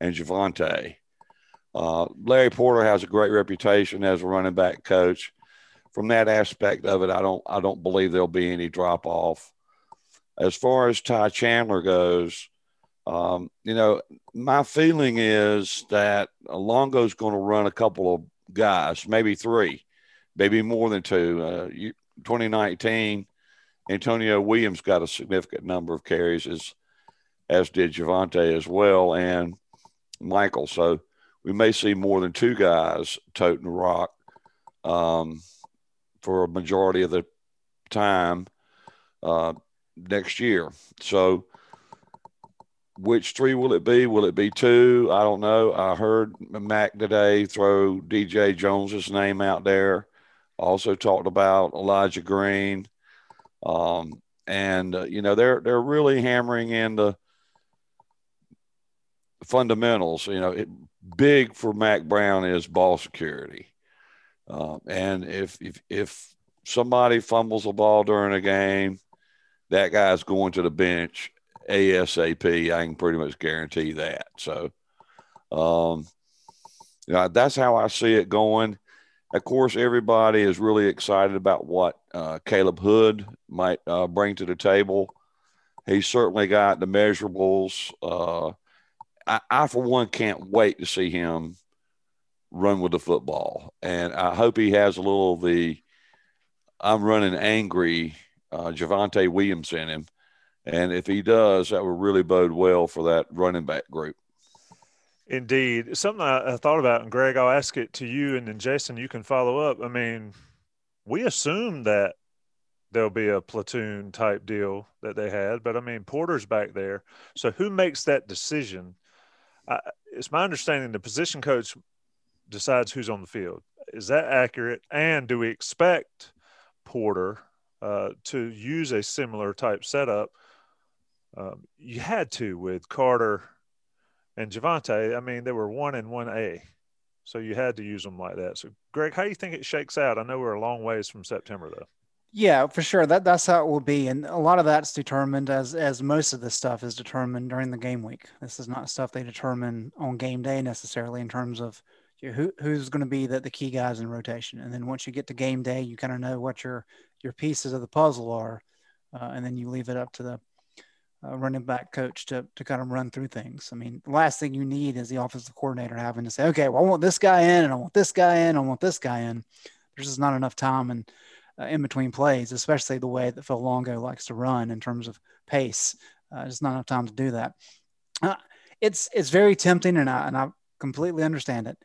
and Javonte. Uh, Larry Porter has a great reputation as a running back coach. From that aspect of it, I don't I don't believe there'll be any drop off. As far as Ty Chandler goes, um, you know, my feeling is that Longo's going to run a couple of guys, maybe three maybe more than two. Uh, 2019, Antonio Williams got a significant number of carries, as as did Javonte as well, and Michael. So we may see more than two guys toting the rock um, for a majority of the time uh, next year. So which three will it be? Will it be two? I don't know. I heard Mack today throw DJ Jones's name out there. Also talked about Elijah Green, um, and uh, you know they're they're really hammering in the fundamentals. You know, it, big for Mack Brown is ball security, uh, and if if if somebody fumbles a ball during a game, that guy's going to the bench ASAP. I can pretty much guarantee that. So, um, yeah, that's how I see it going. Of course, everybody is really excited about what uh, Caleb Hood might uh, bring to the table. He's certainly got the measurables. Uh, I, I, for one, can't wait to see him run with the football. And I hope he has a little of the I'm running angry uh, Javonte Williams in him. And if he does, that would really bode well for that running back group. Indeed. Something I, I, thought about, and Greg, I'll ask it to you, and then Jason, you can follow up. I mean, we assume that there'll be a platoon type deal that they had, but I mean, Porter's back there. So who makes that decision? I, it's my understanding the position coach decides who's on the field. Is that accurate? And do we expect Porter uh, to use a similar type setup? Um, you had to with Carter and Javonte, I mean, they were one and one A. So you had to use them like that. So Greg, how do you think it shakes out? I know we're a long ways from September though. Yeah, for sure. That that's how it will be, and a lot of that's determined as as most of this stuff is determined during the game week. This is not stuff they determine on game day necessarily in terms of who who's going to be the, the key guys in rotation. And then once you get to game day, you kind of know what your your pieces of the puzzle are, uh, and then you leave it up to the uh, running back coach to, to kind of run through things. I mean, the last thing you need is the offensive coordinator having to say, okay, well, I want this guy in and I want this guy in, and I want this guy in. There's just not enough time and uh, in between plays, especially the way that Phil Longo likes to run in terms of pace. Uh, there's not enough time to do that. Uh, it's it's very tempting, and I and I completely understand it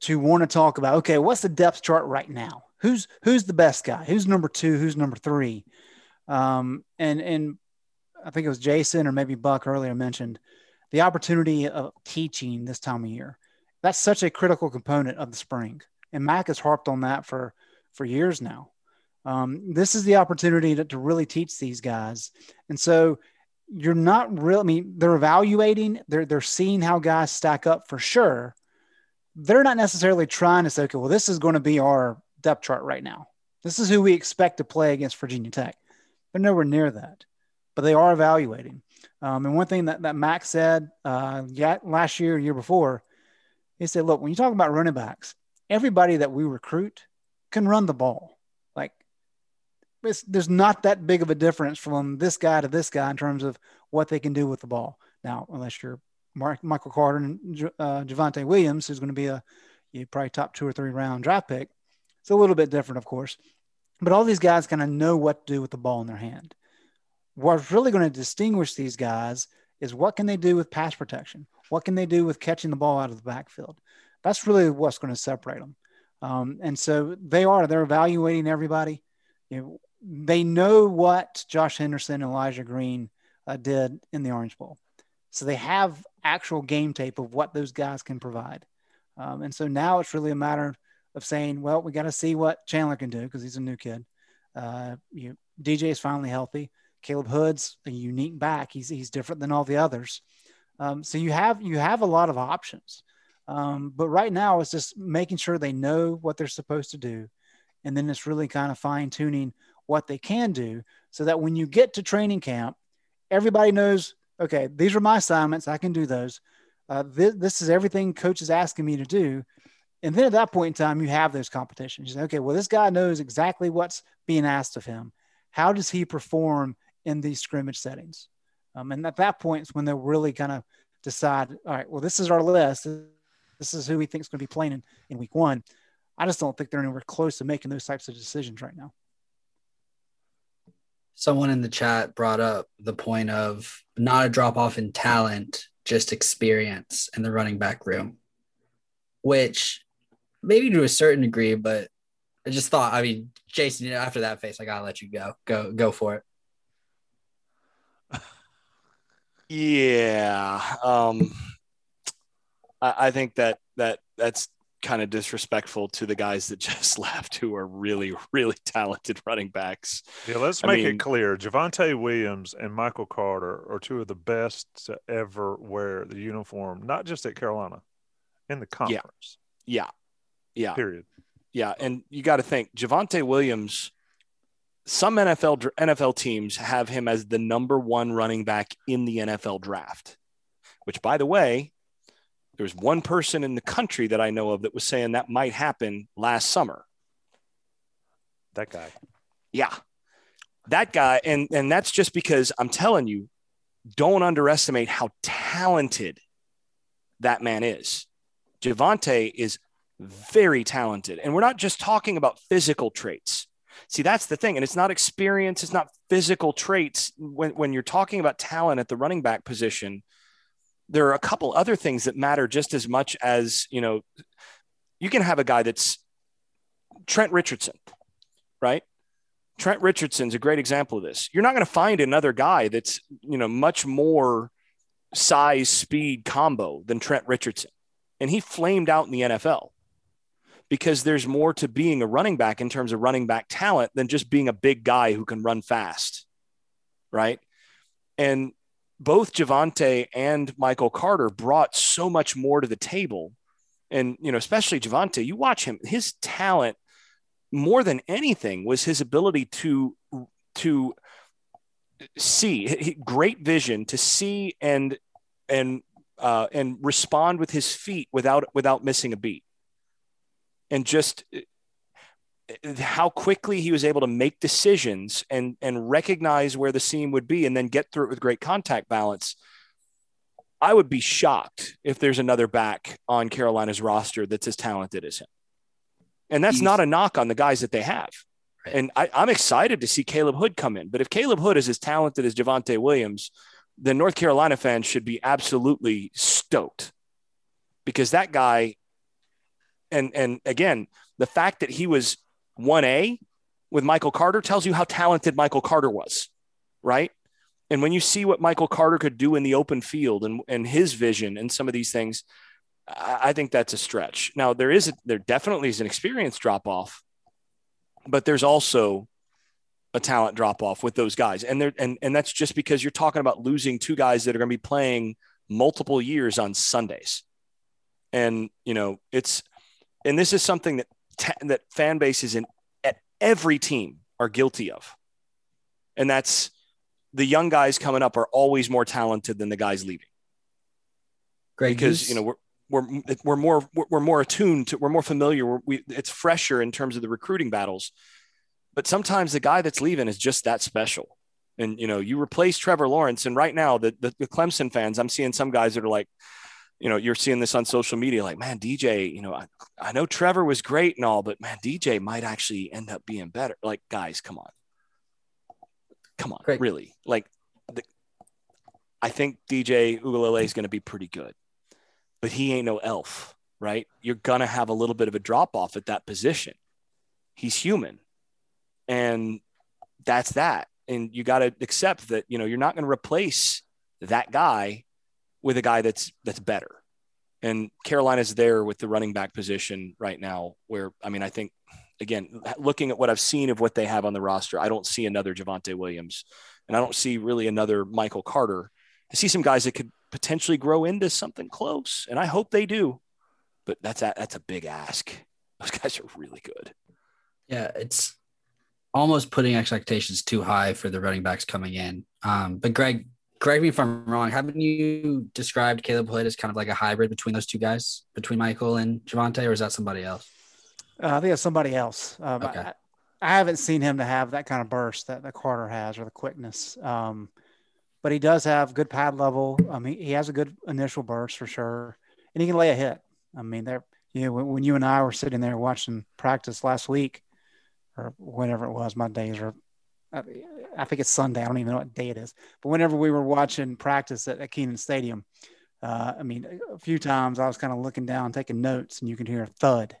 to want to talk about okay, what's the depth chart right now? Who's who's the best guy? Who's number two? Who's number three? Um, and and I think it was Jason or maybe Buck earlier mentioned the opportunity of teaching this time of year. That's such a critical component of the spring. And Mack has harped on that for, for years now. Um, this is the opportunity to, to really teach these guys. And so you're not really, I mean, they're evaluating, they're, they're seeing how guys stack up for sure. They're not necessarily trying to say, okay, well, this is going to be our depth chart right now. This is who we expect to play against Virginia Tech. They're nowhere near that but they are evaluating. Um, and one thing that, that Max said uh, last year, year before, he said, look, when you talk about running backs, everybody that we recruit can run the ball. Like there's not that big of a difference from this guy to this guy in terms of what they can do with the ball. Now, unless you're Mark, Michael Carter and uh, Javonte Williams, who's going to be a you probably top two or three round draft pick. It's a little bit different, of course. But all these guys kind of know what to do with the ball in their hand what's really going to distinguish these guys is what can they do with pass protection? What can they do with catching the ball out of the backfield? That's really what's going to separate them. Um, and so they are, they're evaluating everybody. You know, they know what Josh Henderson and Elijah Green uh, did in the Orange Bowl. So they have actual game tape of what those guys can provide. Um, and so now it's really a matter of saying, well, we got to see what Chandler can do because he's a new kid. Uh, you, DJ is finally healthy. Caleb Hood's a unique back. He's he's different than all the others. Um, so you have you have a lot of options. Um, but right now it's just making sure they know what they're supposed to do And then it's really kind of fine tuning what they can do so that when you get to training camp, everybody knows, okay, these are my assignments. I can do those. Uh, this, this is everything coach is asking me to do. And then at that point in time, you have those competitions. You say, okay, well, this guy knows exactly what's being asked of him. How does he perform in these scrimmage settings? Um, and at that point is when they'll really kind of decide, all right, well, this is our list. This is who we think is going to be playing in, in week one. I just don't think they're anywhere close to making those types of decisions right now. Someone in the chat brought up the point of not a drop off in talent, just experience in the running back room, which maybe to a certain degree, but I just thought, I mean, Jason, you know, after that face, I gotta let you go. Go, go for it. Yeah. Um, I, I think that that that's kind of disrespectful to the guys that just left who are really, really talented running backs. Yeah, let's I make mean- it clear. Javonte Williams and Michael Carter are two of the best to ever wear the uniform, not just at Carolina, in the conference. Yeah. Yeah. Period. Yeah, and you got to think Javonte Williams. Some NFL NFL teams have him as the number one running back in the NFL draft. Which, by the way, there's one person in the country that I know of that was saying that might happen last summer. That guy. Yeah, that guy, and and that's just because I'm telling you, don't underestimate how talented that man is. Javonte is very talented, and we're not just talking about physical traits. See, that's the thing, and it's not experience, it's not physical traits. When when you're talking about talent at the running back position, there are a couple other things that matter just as much as you know. You can have a guy that's Trent Richardson, right? Trent Richardson's a great example of this. You're not going to find another guy that's, you know, much more size speed combo than Trent Richardson. And he flamed out in the NFL because there's more to being a running back in terms of running back talent than just being a big guy who can run fast. Right. And both Javonte and Michael Carter brought so much more to the table. And, you know, especially Javonte, you watch him, his talent more than anything was his ability to to see great vision to see and and uh, and respond with his feet without without missing a beat and just how quickly he was able to make decisions and and recognize where the seam would be and then get through it with great contact balance i would be shocked if there's another back on carolina's roster that's as talented as him and that's He's- not a knock on the guys that they have. Right. And I, I'm excited to see Caleb Hood come in. But if Caleb Hood is as talented as Javonte Williams, then North Carolina fans should be absolutely stoked because that guy, and and again, the fact that he was 1A with Michael Carter tells you how talented Michael Carter was, right? And when you see what Michael Carter could do in the open field and, and his vision and some of these things, I think that's a stretch. Now there is a, there definitely is an experience drop off, but there's also a talent drop off with those guys, and there and and that's just because you're talking about losing two guys that are going to be playing multiple years on Sundays, and you know it's and this is something that ta- that fan bases in at every team are guilty of, and that's the young guys coming up are always more talented than the guys leaving. Great, because you know we're we're we're more we're, we're more attuned to we're more familiar. We're, we it's fresher in terms of the recruiting battles. But sometimes the guy that's leaving is just that special. And you know you replace Trevor Lawrence. And right now the, the the Clemson fans I'm seeing some guys that are like you know you're seeing this on social media like man DJ you know I, I know Trevor was great and all but man DJ might actually end up being better like guys come on come on Great. really like the, I think DJ Uiagalelei is going to be pretty good but he ain't no elf, right? You're going to have a little bit of a drop off at that position. He's human. And that's that. And you got to accept that, you know, you're not going to replace that guy with a guy that's that's better. And Carolina's there with the running back position right now where I mean, I think again, looking at what I've seen of what they have on the roster, I don't see another Javonte Williams and I don't see really another Michael Carter. I see some guys that could potentially grow into something close, and I hope they do. But that's a, that's a big ask. Those guys are really good. Yeah, it's almost putting expectations too high for the running backs coming in. Um, but Greg, correct me if I'm wrong. Haven't you described Caleb Hood as kind of like a hybrid between those two guys, between Michael and Javonte, or is that somebody else? Uh, I think it's somebody else. Um, Okay. I, I haven't seen him to have that kind of burst that, that Carter has or the quickness. Um, but he does have good pad level. I mean, he has a good initial burst for sure, and he can lay a hit. I mean, there, you know, when, when you and I were sitting there watching practice last week, or whenever it was, my days are, I, think it's Sunday. I don't even know what day it is. But whenever we were watching practice at, at Kenan Stadium, uh, I mean, a few times I was kind of looking down, taking notes, and you can hear a thud,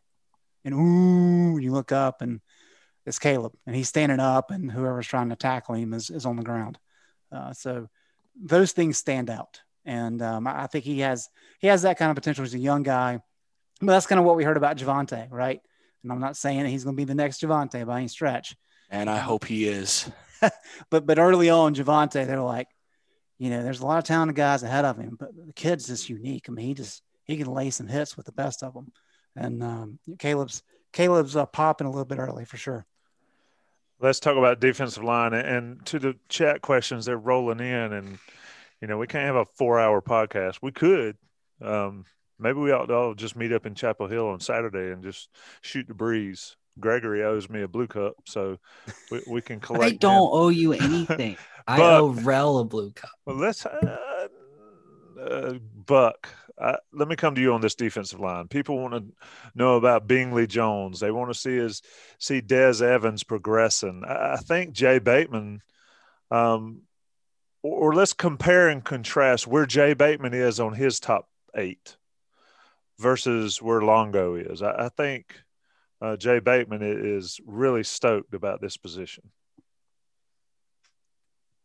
and ooh, you look up and it's Caleb, and he's standing up, and whoever's trying to tackle him is, is on the ground. Uh, so those things stand out, and um, I think he has he has that kind of potential. He's a young guy, but that's kind of what we heard about Javonte, right? And I'm not saying that he's going to be the next Javonte by any stretch, And I hope he is. but but early on, Javonte, they're like, you know, there's a lot of talented guys ahead of him, but the kid's just unique. I mean, he just he can lay some hits with the best of them, and um, Caleb's Caleb's uh, popping a little bit early for sure. Let's talk about defensive line and to the chat questions. They're rolling in, and you know we can't have a four-hour podcast. We could. Um, maybe we ought to all just meet up in Chapel Hill on Saturday and just shoot the breeze. Gregory owes me a blue cup, so we, we can collect. I don't owe you anything. I But- owe Rel a blue cup. Well, let's uh, uh, Buck. Uh, let me come to you on this defensive line. People want to know about Bingley Jones. They want to see his see Des Evans progressing. I, I think Jay Bateman. Um, or, or let's compare and contrast where Jay Bateman is on his top eight versus where Longo is. I, I think uh, Jay Bateman is really stoked about this position.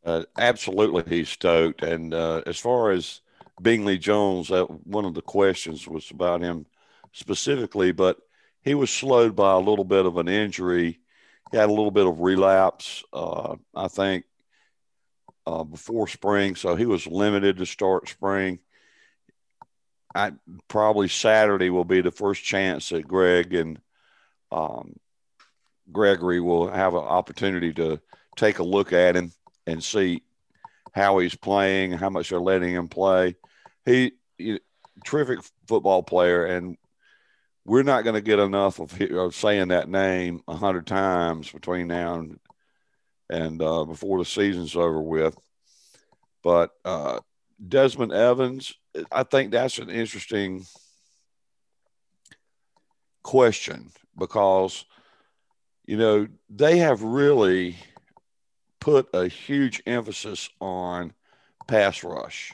Uh, absolutely, he's stoked. And uh, as far as Bingley Jones, one of the questions was about him specifically, but he was slowed by a little bit of an injury. He had a little bit of relapse, uh, I think, uh, before spring, so he was limited to start spring. I probably Saturday will be the first chance that Greg and um, Gregory will have an opportunity to take a look at him and see how he's playing, how much they're letting him play. He, he terrific football player, and we're not going to get enough of, of saying that name a hundred times between now and and uh, before the season's over with. But uh, Desmond Evans, I think that's an interesting question because you know they have really put a huge emphasis on pass rush.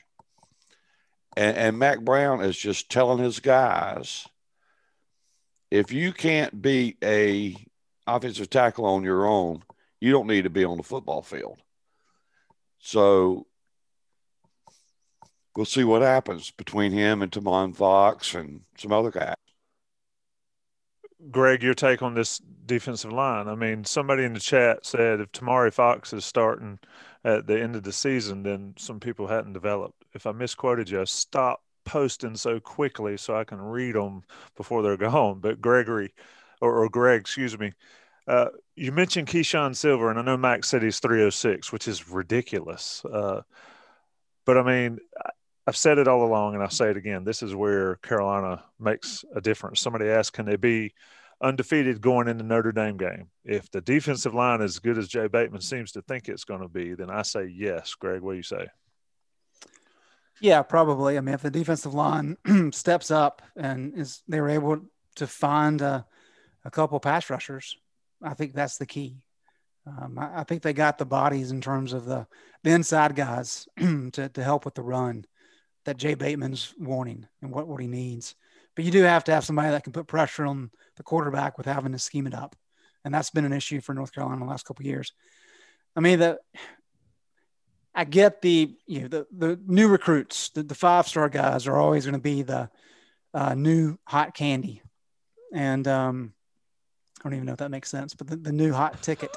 And, and Mack Brown is just telling his guys, if you can't beat a offensive tackle on your own, you don't need to be on the football field. So we'll see what happens between him and Tomari Fox and some other guys. Greg, your take on this defensive line. I mean, somebody in the chat said if Tomari Fox is starting at the end of the season, then some people hadn't developed. If I misquoted you, stop posting so quickly so I can read them before they're gone. But Gregory, or, or Greg, excuse me, uh, you mentioned Keeshawn Silver, and I know Max said he's 306, which is ridiculous. Uh, but I mean, I've said it all along, and I'll say it again. This is where Carolina makes a difference. Somebody asked, can they be undefeated going into Notre Dame game? If the defensive line is as good as Jay Bateman seems to think it's going to be, then I say yes. Greg, what do you say? Yeah, probably. I mean, if the defensive line steps up and is they were able to find a, a couple pass rushers, I think that's the key. Um, I, I think they got the bodies in terms of the, the inside guys to, to help with the run that Jay Bateman's wanting and what, what he needs. But you do have to have somebody that can put pressure on the quarterback with having to scheme it up. And that's been an issue for North Carolina the last couple years. I mean, the I get the you know the the new recruits, the, the five star guys are always going to be the uh, new hot candy, and um, I don't even know if that makes sense, but the, the new hot ticket.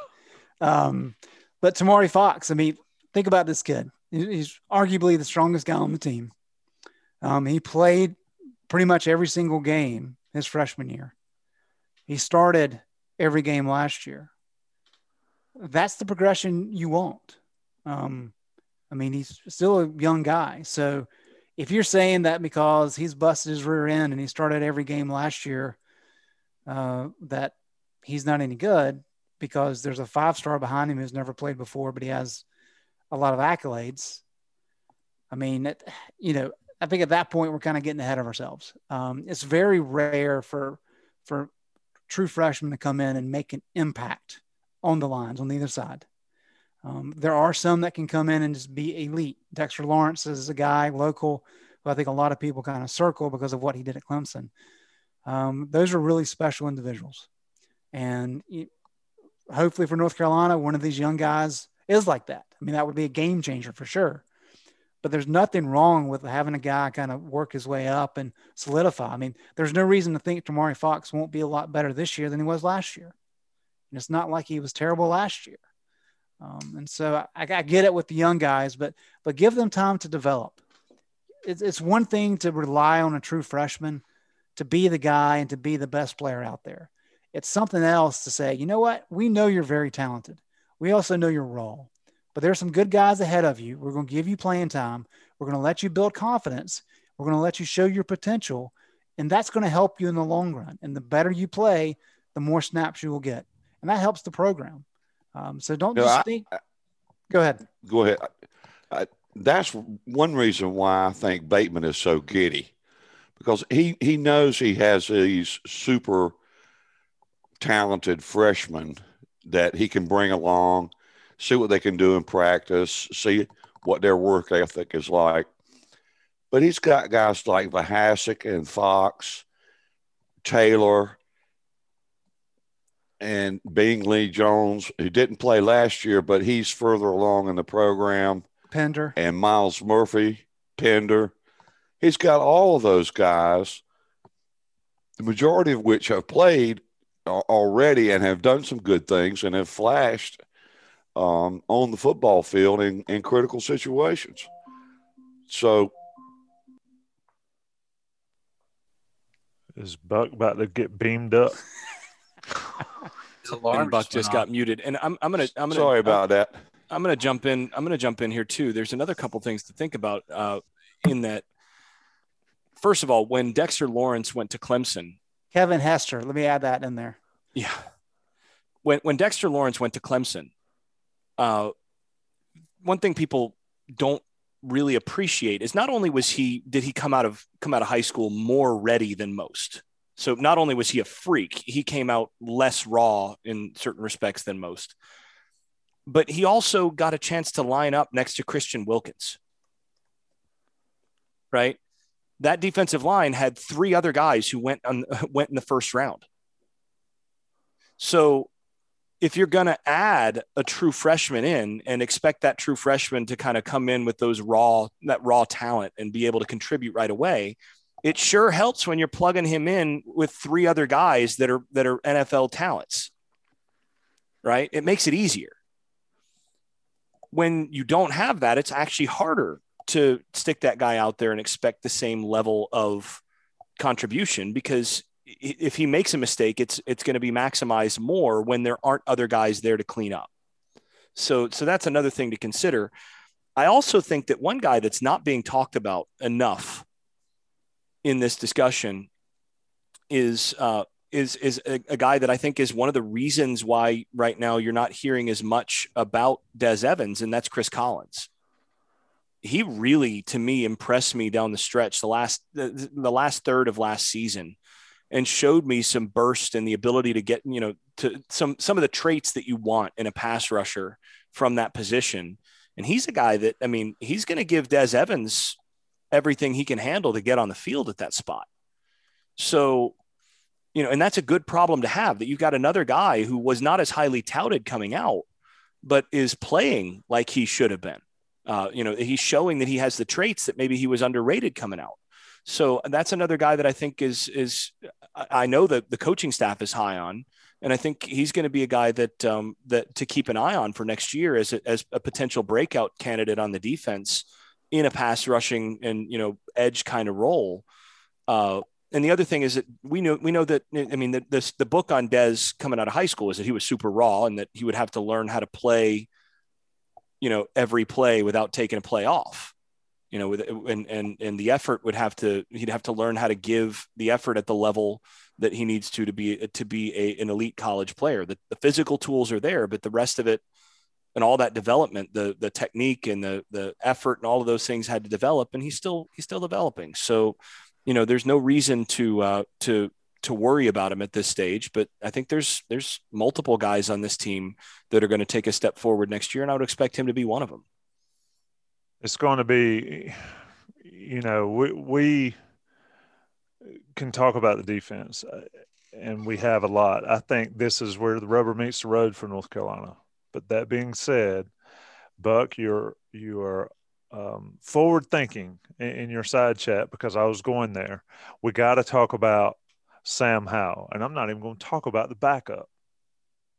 Um, but Tomari Fox, I mean, think about this kid. He's arguably the strongest guy on the team. Um, he played pretty much every single game his freshman year. He started every game last year. That's the progression you want. Um, I mean, he's still a young guy. So if you're saying that because he's busted his rear end and he started every game last year, uh, that he's not any good because there's a five star behind him who's never played before, but he has a lot of accolades. I mean, you know, I think at that point we're kind of getting ahead of ourselves. Um, it's very rare for for true freshmen to come in and make an impact on the lines on either side. Um, there are some that can come in and just be elite. Dexter Lawrence is a guy local who I think a lot of people kind of circle because of what he did at Clemson. Um, those are really special individuals, and hopefully for North Carolina, one of these young guys is like that. I mean, that would be a game changer for sure but there's nothing wrong with having a guy kind of work his way up and solidify. I mean, there's no reason to think Tomari Fox won't be a lot better this year than he was last year. And it's not like he was terrible last year. Um, and so I, I, get it with the young guys, but but give them time to develop. It's, it's one thing to rely on a true freshman to be the guy and to be the best player out there. It's something else to say, you know what? We know you're very talented. We also know you're raw but there's some good guys ahead of you. We're going to give you playing time. We're going to let you build confidence. We're going to let you show your potential. And that's going to help you in the long run. And the better you play, the more snaps you will get. And that helps the program. Um, so don't just I, think. Go ahead. Go ahead. I, that's one reason why I think Bateman is so giddy because he, he knows he has these super talented freshmen that he can bring along see what they can do in practice, see what their work ethic is like. But he's got guys like Vohasek and Fox, Taylor, and Bingley Jones, who didn't play last year, but he's further along in the program. Pender. And Miles Murphy, Pender. He's got all of those guys, the majority of which have played already and have done some good things and have flashed um, on the football field in, in critical situations. So, is Buck about to get beamed up? and Buck just got muted, and I'm I'm gonna I'm gonna sorry about I'm, that. I'm gonna jump in. I'm gonna jump in here too. There's another couple things to think about uh, in that. First of all, when Dexter Lawrence went to Clemson, Kevin Hester. Let me add that in there. Yeah. When when Dexter Lawrence went to Clemson, uh, one thing people don't really appreciate is not only was he did he come out of come out of high school more ready than most. So not only was he a freak he came out less raw in certain respects than most. But he also got a chance to line up next to christian wilkins. Right? That defensive line had three other guys who went on went in the first round. So if you're going to add a true freshman in and expect that true freshman to kind of come in with those raw that raw talent and be able to contribute right away it sure helps when you're plugging him in with three other guys that are that are NFL talents right? It makes it easier. When you don't have that it's actually harder to stick that guy out there and expect the same level of contribution because if he makes a mistake, it's it's going to be maximized more when there aren't other guys there to clean up. So so that's another thing to consider. I also think that one guy that's not being talked about enough in this discussion is uh, is is a, a, guy that I think is one of the reasons why right now you're not hearing as much about Des Evans, and that's Chris Collins. He really, to me, impressed me down the stretch the last the, the last third of last season and showed me some burst and the ability to get, you know, to some some of the traits that you want in a pass rusher from that position. And he's a guy that, I mean, he's going to give Des Evans everything he can handle to get on the field at that spot. So, you know, and that's a good problem to have that you've got another guy who was not as highly touted coming out, but is playing like he should have been. Uh, you know, he's showing that he has the traits that maybe he was underrated coming out. So that's another guy that I think is is I know that the coaching staff is high on, and I think he's going to be a guy that um, that to keep an eye on for next year as a, as a potential breakout candidate on the defense in a pass rushing and you know edge kind of role. Uh, and the other thing is that we know we know that I mean the, this the book on Des coming out of high school is that he was super raw and that he would have to learn how to play, you know, every play without taking a play off, you know, with and and and the effort would have to he'd have to learn how to give the effort at the level that he needs to to be to be a, an elite college player. The, the physical tools are there, but the rest of it and all that development, the the technique and the the effort and all of those things had to develop, and he's still he's still developing. So you know, there's no reason to uh, to to worry about him at this stage. But I think there's there's multiple guys on this team that are going to take a step forward next year, and I would expect him to be one of them. It's going to be, you know, we we can talk about the defense, uh, and we have a lot. I think this is where the rubber meets the road for North Carolina. But that being said, Buck, you're you are um, forward thinking in, in, your side chat because I was going there. We got to talk about Sam Howell, and I'm not even going to talk about the backup.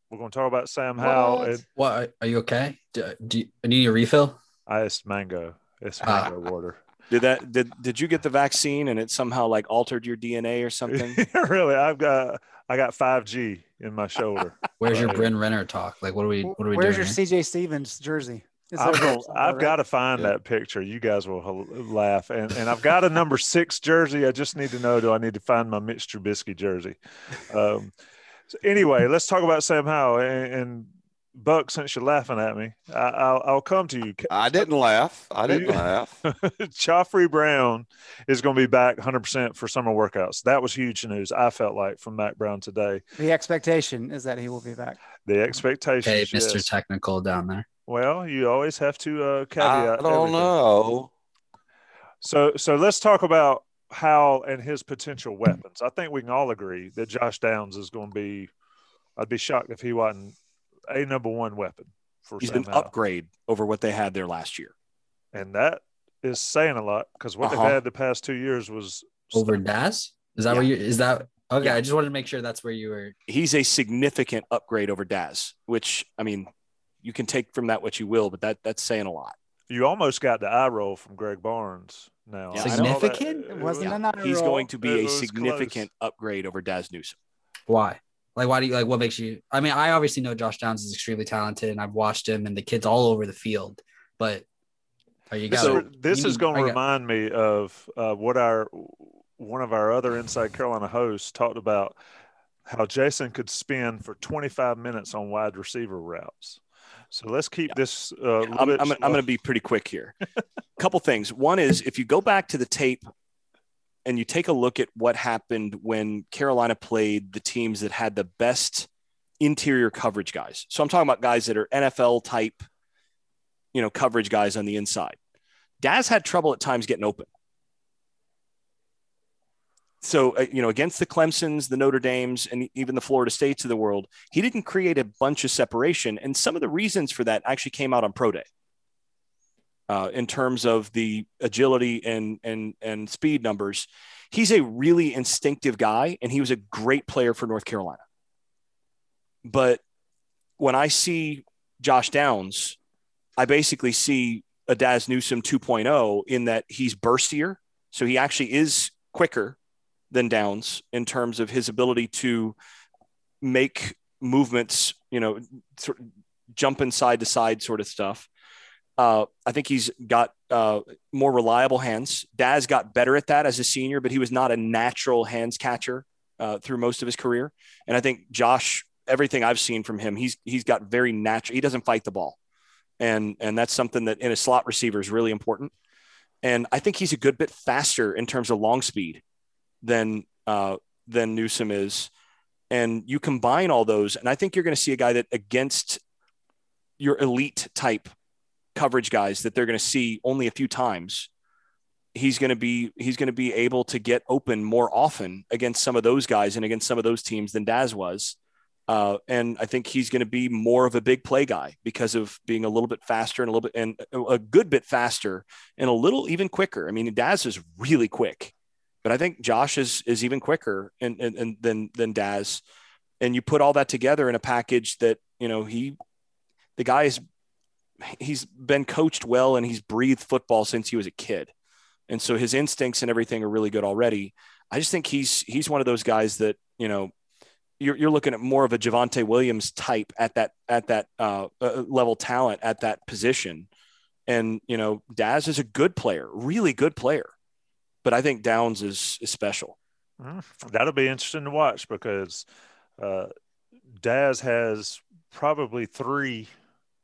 We're going to talk about Sam what? Howell. And, what are you okay? Do, do you need a refill? I it's mango. It's ah. mango water. Did that did did you get the vaccine and it somehow like altered your DNA or something? really, I've got I got 5G in my shoulder. Where's your Bryn Renner talk? Like, what are we? What are we Where's doing? Where's your CJ Stevens jersey? I've, I've got to find yeah. that picture. You guys will laugh. And and I've got a number six jersey. I just need to know do I need to find my Mitch Trubisky jersey? Um, so anyway, let's talk about Sam Howell and, and Buck. Since you're laughing at me, I, will I'll come to you. I didn't laugh. I didn't laugh. Khafre Brown is going to be back 100 percent for summer workouts. That was huge news. I felt like from Mack Brown today. The expectation is that he will be back. The expectation. Hey, Mr. Yes. Technical down there. Well, you always have to uh, caveat. I don't everything. know. So, so let's talk about Howell and his potential weapons. I think we can all agree that Josh Downs is going to be. I'd be shocked if he wasn't a number one weapon for. He's Sam an Howell. upgrade over what they had there last year, and that is saying a lot because what uh-huh. they've had the past two years was over Daz. Is that yeah. where you? Is that okay? Yeah. I just wanted to make sure that's where you were. He's a significant upgrade over Daz, which I mean, you can take from that what you will, but that that's saying a lot. You almost got the eye roll from Greg Barnes now. Yeah, significant? That, Wasn't yeah. that He's going to be a significant close. upgrade over Daz Newsome. Why? Like, why do you like? What makes you? I mean, I obviously know Josh Downs is extremely talented, and I've watched him and the kids all over the field. But are you guys? So this is going to remind me of uh, what our one of our other Inside Carolina hosts talked about how Jason could spin for 25 minutes on wide receiver routes. So let's keep yeah. this. Uh, I'm, I'm, I'm going to be pretty quick here. A couple things. One is if you go back to the tape and you take a look at what happened when Carolina played the teams that had the best interior coverage guys. So I'm talking about guys that are NFL type, you know, coverage guys on the inside. Daz had trouble at times getting open so uh, you know against the clemsons the notre dames and even the florida states of the world he didn't create a bunch of separation and some of the reasons for that actually came out on pro day uh, in terms of the agility and and and speed numbers he's a really instinctive guy and he was a great player for north carolina but when i see josh downs i basically see a daz newsome 2.0 in that he's burstier so he actually is quicker than Downs in terms of his ability to make movements, you know, of jumping side to side sort of stuff. Uh, I think he's got uh, more reliable hands. Daz got better at that as a senior, but he was not a natural hands catcher uh, through most of his career. And I think Josh, everything I've seen from him, he's he's got very natural. He doesn't fight the ball, and and that's something that in a slot receiver is really important. And I think he's a good bit faster in terms of long speed than uh, than Newsome is, and you combine all those, and I think you're going to see a guy that against your elite type coverage guys that they're going to see only a few times. He's going to be he's going to be able to get open more often against some of those guys and against some of those teams than Daz was. Uh, and I think he's going to be more of a big play guy because of being a little bit faster and a little bit and a good bit faster and a little even quicker. I mean, Daz is really quick. But I think Josh is is even quicker and, and, and than than Daz. And you put all that together in a package that, you know, he the guy is he's been coached well and he's breathed football since he was a kid. And so his instincts and everything are really good already. I just think he's he's one of those guys that you know you're, you're looking at more of a Javonte Williams type at that at that uh, uh, level talent at that position, and you know Daz is a good player, really good player, but I think Downs is is special. Mm, that'll be interesting to watch because uh, Daz has probably three,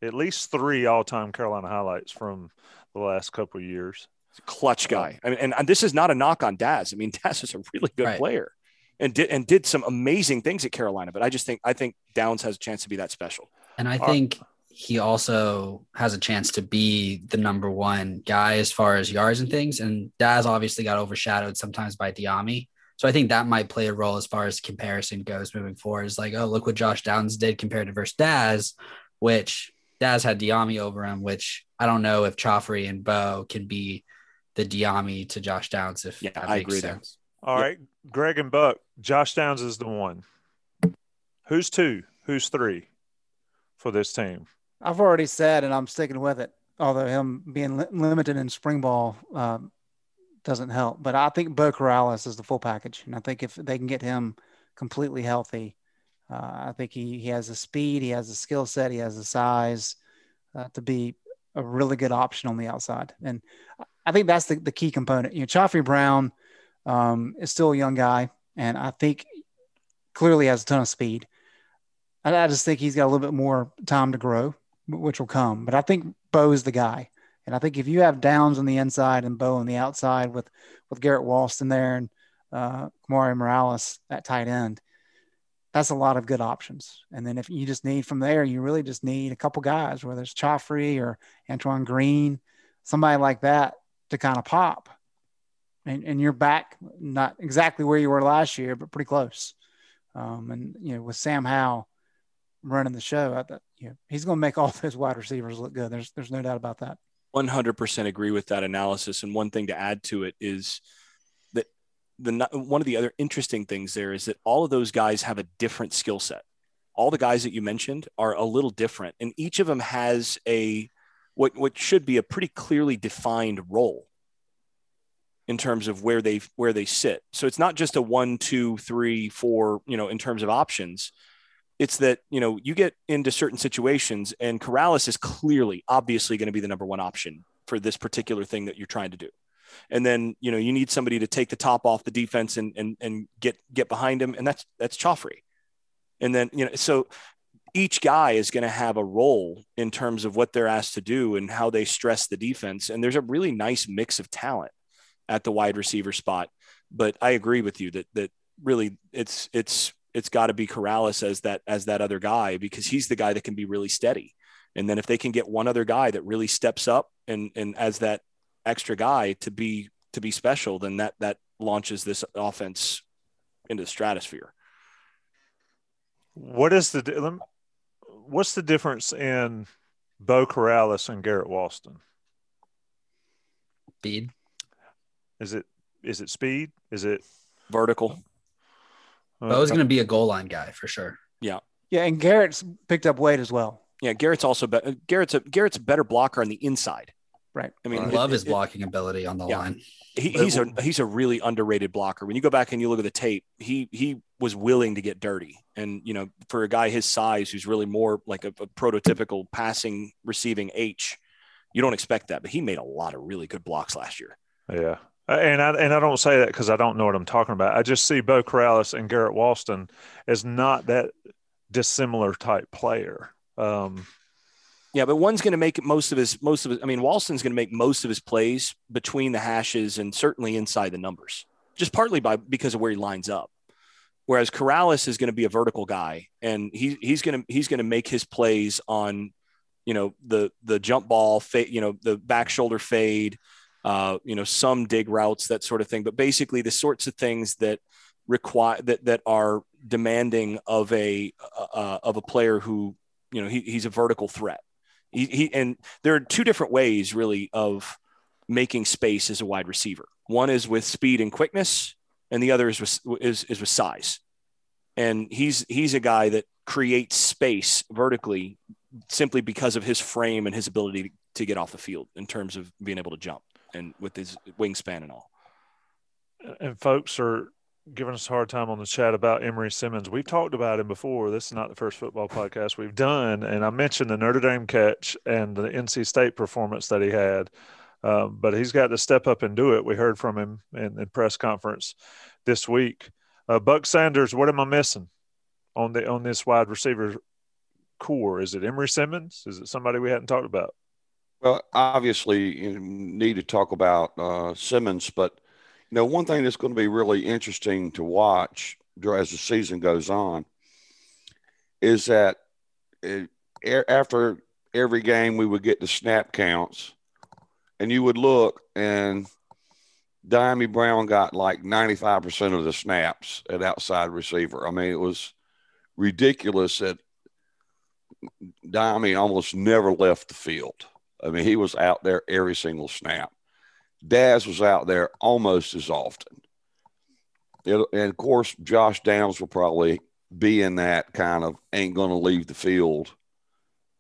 at least three all-time Carolina highlights from the last couple years. Clutch guy. I mean, and, and, this is not a knock on Daz. I mean, Daz is a really good right. player and did and did some amazing things at Carolina. But I just think I think Downs has a chance to be that special. And I think uh, he also has a chance to be the number one guy as far as yards and things. And Daz obviously got overshadowed sometimes by Dyami. So I think that might play a role as far as comparison goes moving forward. Is like, oh, look what Josh Downs did compared to versus Daz, which Daz had Dyami over him, which I don't know if Khafre and Beau can be the Dyami to Josh Downs. If yeah, I agree sense. there. All yep. right, Greg and Buck, Josh Downs is the one. Who's two? Who's three for this team? I've already said, and I'm sticking with it. Although him being li- limited in spring ball um, doesn't help. But I think Beau Corrales is the full package, and I think if they can get him completely healthy, I think he he has the speed, he has the skill set, he has the size uh, to be a really good option on the outside. And I think that's the, the key component. You know, Khafre Brown um, is still a young guy, and I think clearly has a ton of speed. And I just think he's got a little bit more time to grow, which will come. But I think Beau is the guy. And I think if you have Downs on the inside and Beau on the outside with with Garrett Walston there and uh, Kamari Morales at tight end, that's a lot of good options. And then if you just need from there, you really just need a couple guys, whether it's Khafre or Antoine Green, somebody like that to kind of pop. And, and you're back, not exactly where you were last year, but pretty close. Um, and you know, with Sam Howell running the show, I thought, you know, he's going to make all those wide receivers look good. There's there's no doubt about that. 100% agree with that analysis. And one thing to add to it is the one of the other interesting things there is that all of those guys have a different skill set. All the guys that you mentioned are a little different, and each of them has a what what should be a pretty clearly defined role in terms of where they where they sit. So it's not just a one, two, three, four, you know, in terms of options it's that you know you get into certain situations and Corrales is clearly obviously going to be the number one option for this particular thing that you're trying to do and then you know you need somebody to take the top off the defense and and and get get behind him. And that's that's Khafre and then you know so each guy is going to have a role in terms of what they're asked to do and how they stress the defense. And there's a really nice mix of talent at the wide receiver spot. But I agree with you that that really it's it's it's got to be Corrales as that as that other guy because he's the guy that can be really steady. And then if they can get one other guy that really steps up and and as that extra guy to be to be special, then that that launches this offense into the stratosphere. What is the what's the difference in Beau Corrales and Garrett Walston? Speed. Is it is it speed? Is it vertical? Uh, Beau's going to be a goal line guy for sure. Yeah. Yeah, and Garrett's picked up weight as well. Yeah, Garrett's also be- Garrett's a Garrett's a better blocker on the inside. Right. I mean, I love it, his blocking it, ability on the yeah. line. He, he's a he's a really underrated blocker. When you go back and you look at the tape, he he was willing to get dirty, and you know, for a guy his size, who's really more like a, a prototypical passing receiving H, you don't expect that, but he made a lot of really good blocks last year. Yeah, uh, and I and I don't say that because I don't know what I'm talking about. I just see Beau Corrales and Garrett Walston as not that dissimilar type player. Um, yeah, but one's going to make most of his most of his. I mean, Walston's going to make most of his plays between the hashes and certainly inside the numbers, just partly by because of where he lines up. Whereas Corrales is going to be a vertical guy, and he he's going to he's going to make his plays on, you know, the the jump ball, you know, the back shoulder fade, uh, you know, some dig routes, that sort of thing. But basically, the sorts of things that require that that are demanding of a uh, uh, of a player who you know he, he's a vertical threat. He, he and there are two different ways really of making space as a wide receiver. One is with speed and quickness, and the other is with, is, is with size. And he's he's a guy that creates space vertically simply because of his frame and his ability to, to get off the field in terms of being able to jump and with his wingspan and all. And folks are giving us a hard time on the chat about Emery Simmons. We've talked about him before. This is not the first football podcast we've done, and I mentioned the Notre Dame catch and the NC State performance that he had. Um, but he's got to step up and do it. We heard from him in, press conference this week. Uh, Buck Sanders, what am I missing on the on this wide receiver core? Is it Emery Simmons? Is it somebody we hadn't talked about? Well, obviously, you need to talk about uh, Simmons, but know, one thing that's going to be really interesting to watch as the season goes on is that it, uh, after every game we would get the snap counts, and you would look and Dyami Brown got like 95% of the snaps at outside receiver. I mean, it was ridiculous that Dyami almost never left the field. I mean, he was out there every single snap. Daz was out there almost as often. It, and of course, Josh Downs will probably be in that kind of ain't going to leave the field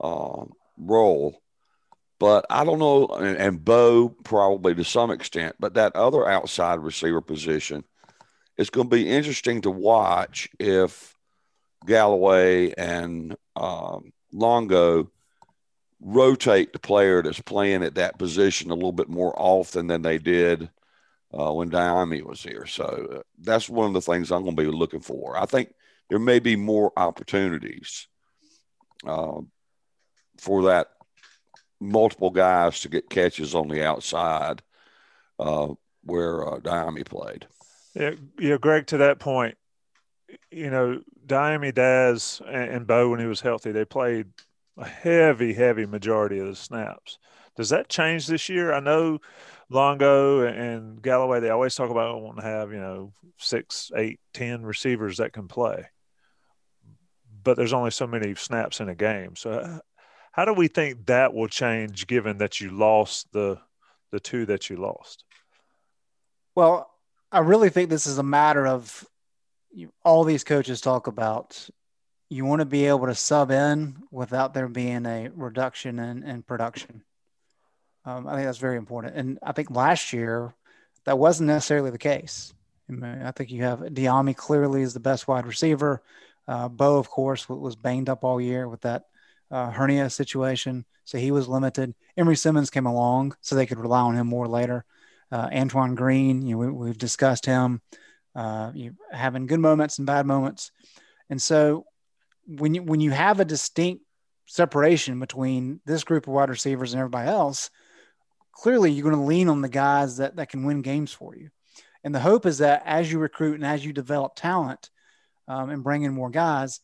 uh, role. But I don't know, and, and Beau probably to some extent, but that other outside receiver position, it's going to be interesting to watch if Galloway and um, Longo rotate the player that's playing at that position a little bit more often than they did uh, when Dyami was here. So uh, that's one of the things I'm going to be looking for. I think there may be more opportunities uh, for that multiple guys to get catches on the outside uh, where uh, Dyami played. Yeah, yeah, Greg. To that point, you know, Dyami Daz and, and Beau when he was healthy, they played a heavy, heavy majority of the snaps. Does that change this year? I know Longo and Galloway, they always talk about wanting to have, you know, six, eight, ten receivers that can play. But there's only so many snaps in a game. So uh, how do we think that will change given that you lost the the two that you lost? Well, I really think this is a matter of all these coaches talk about you want to be able to sub in without there being a reduction in, in production. Um, I think that's very important. And I think last year that wasn't necessarily the case. I, mean, I think you have Dyami clearly is the best wide receiver. Uh, Beau, of course, was banged up all year with that uh, hernia situation, so he was limited. Emery Simmons came along, so they could rely on him more later. Uh, Antoine Green, you know, we, have discussed him uh, you having good moments and bad moments, and so when you when you have a distinct separation between this group of wide receivers and everybody else, clearly you're going to lean on the guys that that can win games for you. And the hope is that as you recruit and as you develop talent um, and bring in more guys,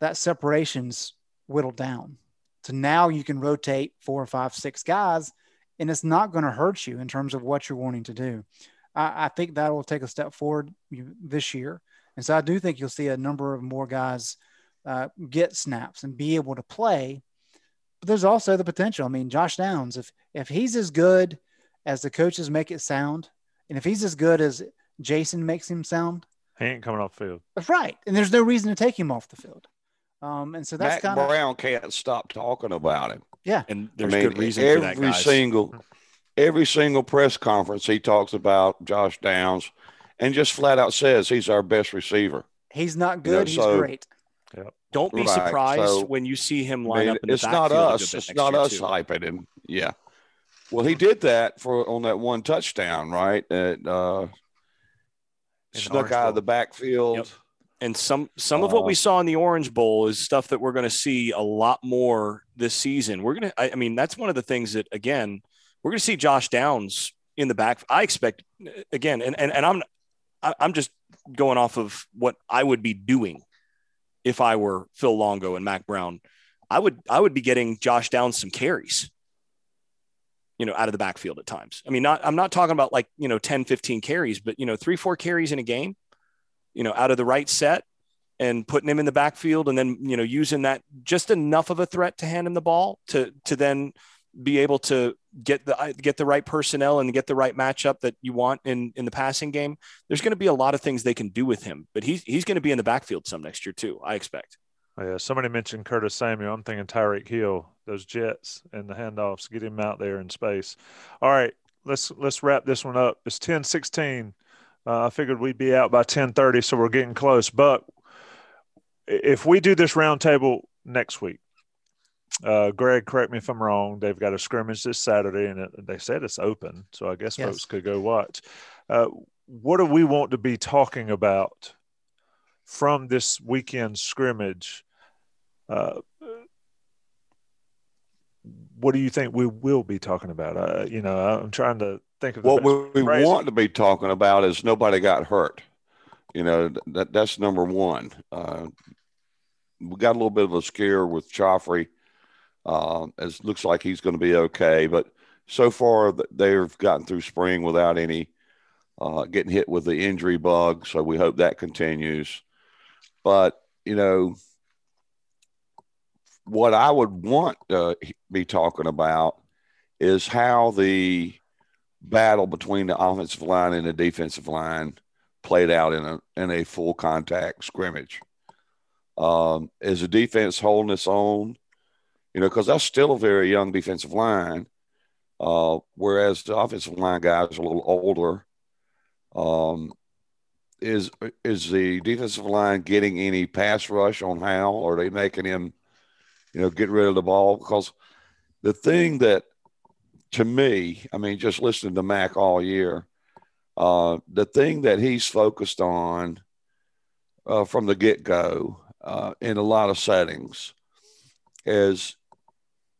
that separation's whittled down. So now you can rotate four or five, six guys, and it's not going to hurt you in terms of what you're wanting to do. I, I think that will take a step forward this year. And so I do think you'll see a number of more guys – uh, get snaps and be able to play. But there's also the potential. I mean, Josh Downs, if if he's as good as the coaches make it sound, and if he's as good as Jason makes him sound, he ain't coming off the field. That's right, and there's no reason to take him off the field. Um, and so that's kind of Brown can't stop talking about him. Yeah, and there's I mean, good reason every for that. single, every single press conference he talks about Josh Downs, and just flat out says he's our best receiver. He's not good. You know, he's so, great. Yep. Don't be right. surprised so, when you see him line I mean, up in the It's not us. It's not us too. hyping him. Yeah. Well, he did that for on that one touchdown, right? At, uh, snuck out of the backfield. Yep. And some some uh, of what we saw in the Orange Bowl is stuff that we're going to see a lot more this season. We're going to, I, I mean, that's one of the things that again we're going to see Josh Downs in the back. I expect again, and and, and I'm I'm just going off of what I would be doing if I were Phil Longo and Mack Brown, I would I would be getting Josh Downs some carries, you know, out of the backfield at times. I mean, not I'm not talking about like, you know, 10, 15 carries, but you know, three, four carries in a game, you know, out of the right set and putting him in the backfield and then, you know, using that just enough of a threat to hand him the ball to to then be able to get the get the right personnel and get the right matchup that you want in in the passing game. There's going to be a lot of things they can do with him, but he's he's going to be in the backfield some next year too. I expect. Oh, yeah, somebody mentioned Curtis Samuel. I'm thinking Tyreek Hill, those jets and the handoffs, get him out there in space. All right, let's let's wrap this one up. It's 10-16. Uh, I figured we'd be out by 10:30, so we're getting close. But if we do this roundtable next week, uh, Greg, correct me if I'm wrong. They've got a scrimmage this Saturday, and it, they said it's open, so I guess yes. folks could go watch. Uh, what do we want to be talking about from this weekend scrimmage? Uh, what do you think we will be talking about? Uh, you know, I'm trying to think of what we phrase. want to be talking about is nobody got hurt. You know, that that's number one. Uh, we got a little bit of a scare with Khafre. Uh, it looks like he's going to be okay, but so far they've gotten through spring without any uh, getting hit with the injury bug. So we hope that continues. But you know, what I would want to be talking about is how the battle between the offensive line and the defensive line played out in a in a full contact scrimmage. Um, is the defense holding its own? You know, because that's still a very young defensive line, uh, whereas the offensive line guys are a little older. Um, is is the defensive line getting any pass rush on Howell? Or are they making him, you know, get rid of the ball? Because the thing that, to me, I mean, just listening to Mack all year, uh, the thing that he's focused on uh, from the get go uh, in a lot of settings is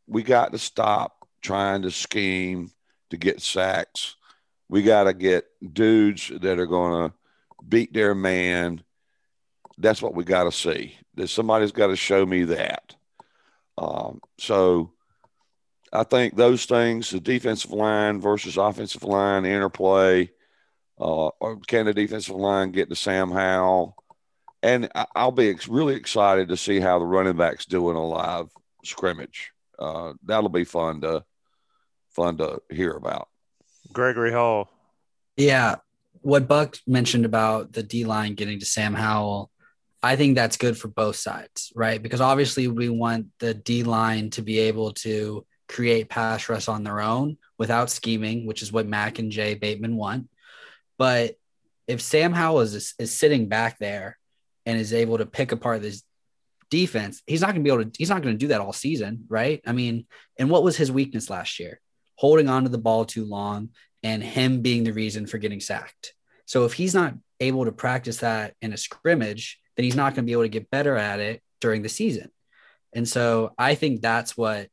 we got to stop trying to scheme to get sacks. We got to get dudes that are going to beat their man. That's what we got to see. That somebody's got to show me that. Um, so I think those things, the defensive line versus offensive line interplay, uh, or can the defensive line get to Sam Howell? And I'll be really excited to see how the running backs do in a live scrimmage. Uh, that'll be fun to fun to hear about. Gregory Hall. Yeah, what Buck mentioned about the D line getting to Sam Howell, I think that's good for both sides, right? Because obviously we want the D line to be able to create pass rush on their own without scheming, which is what Mack and Jay Bateman want. But if Sam Howell is, is sitting back there and is able to pick apart this defense, he's not going to be able to, he's not going to do that all season, right? I mean, and what was his weakness last year? Holding on to the ball too long and him being the reason for getting sacked. So if he's not able to practice that in a scrimmage, then he's not going to be able to get better at it during the season. And so I think that's what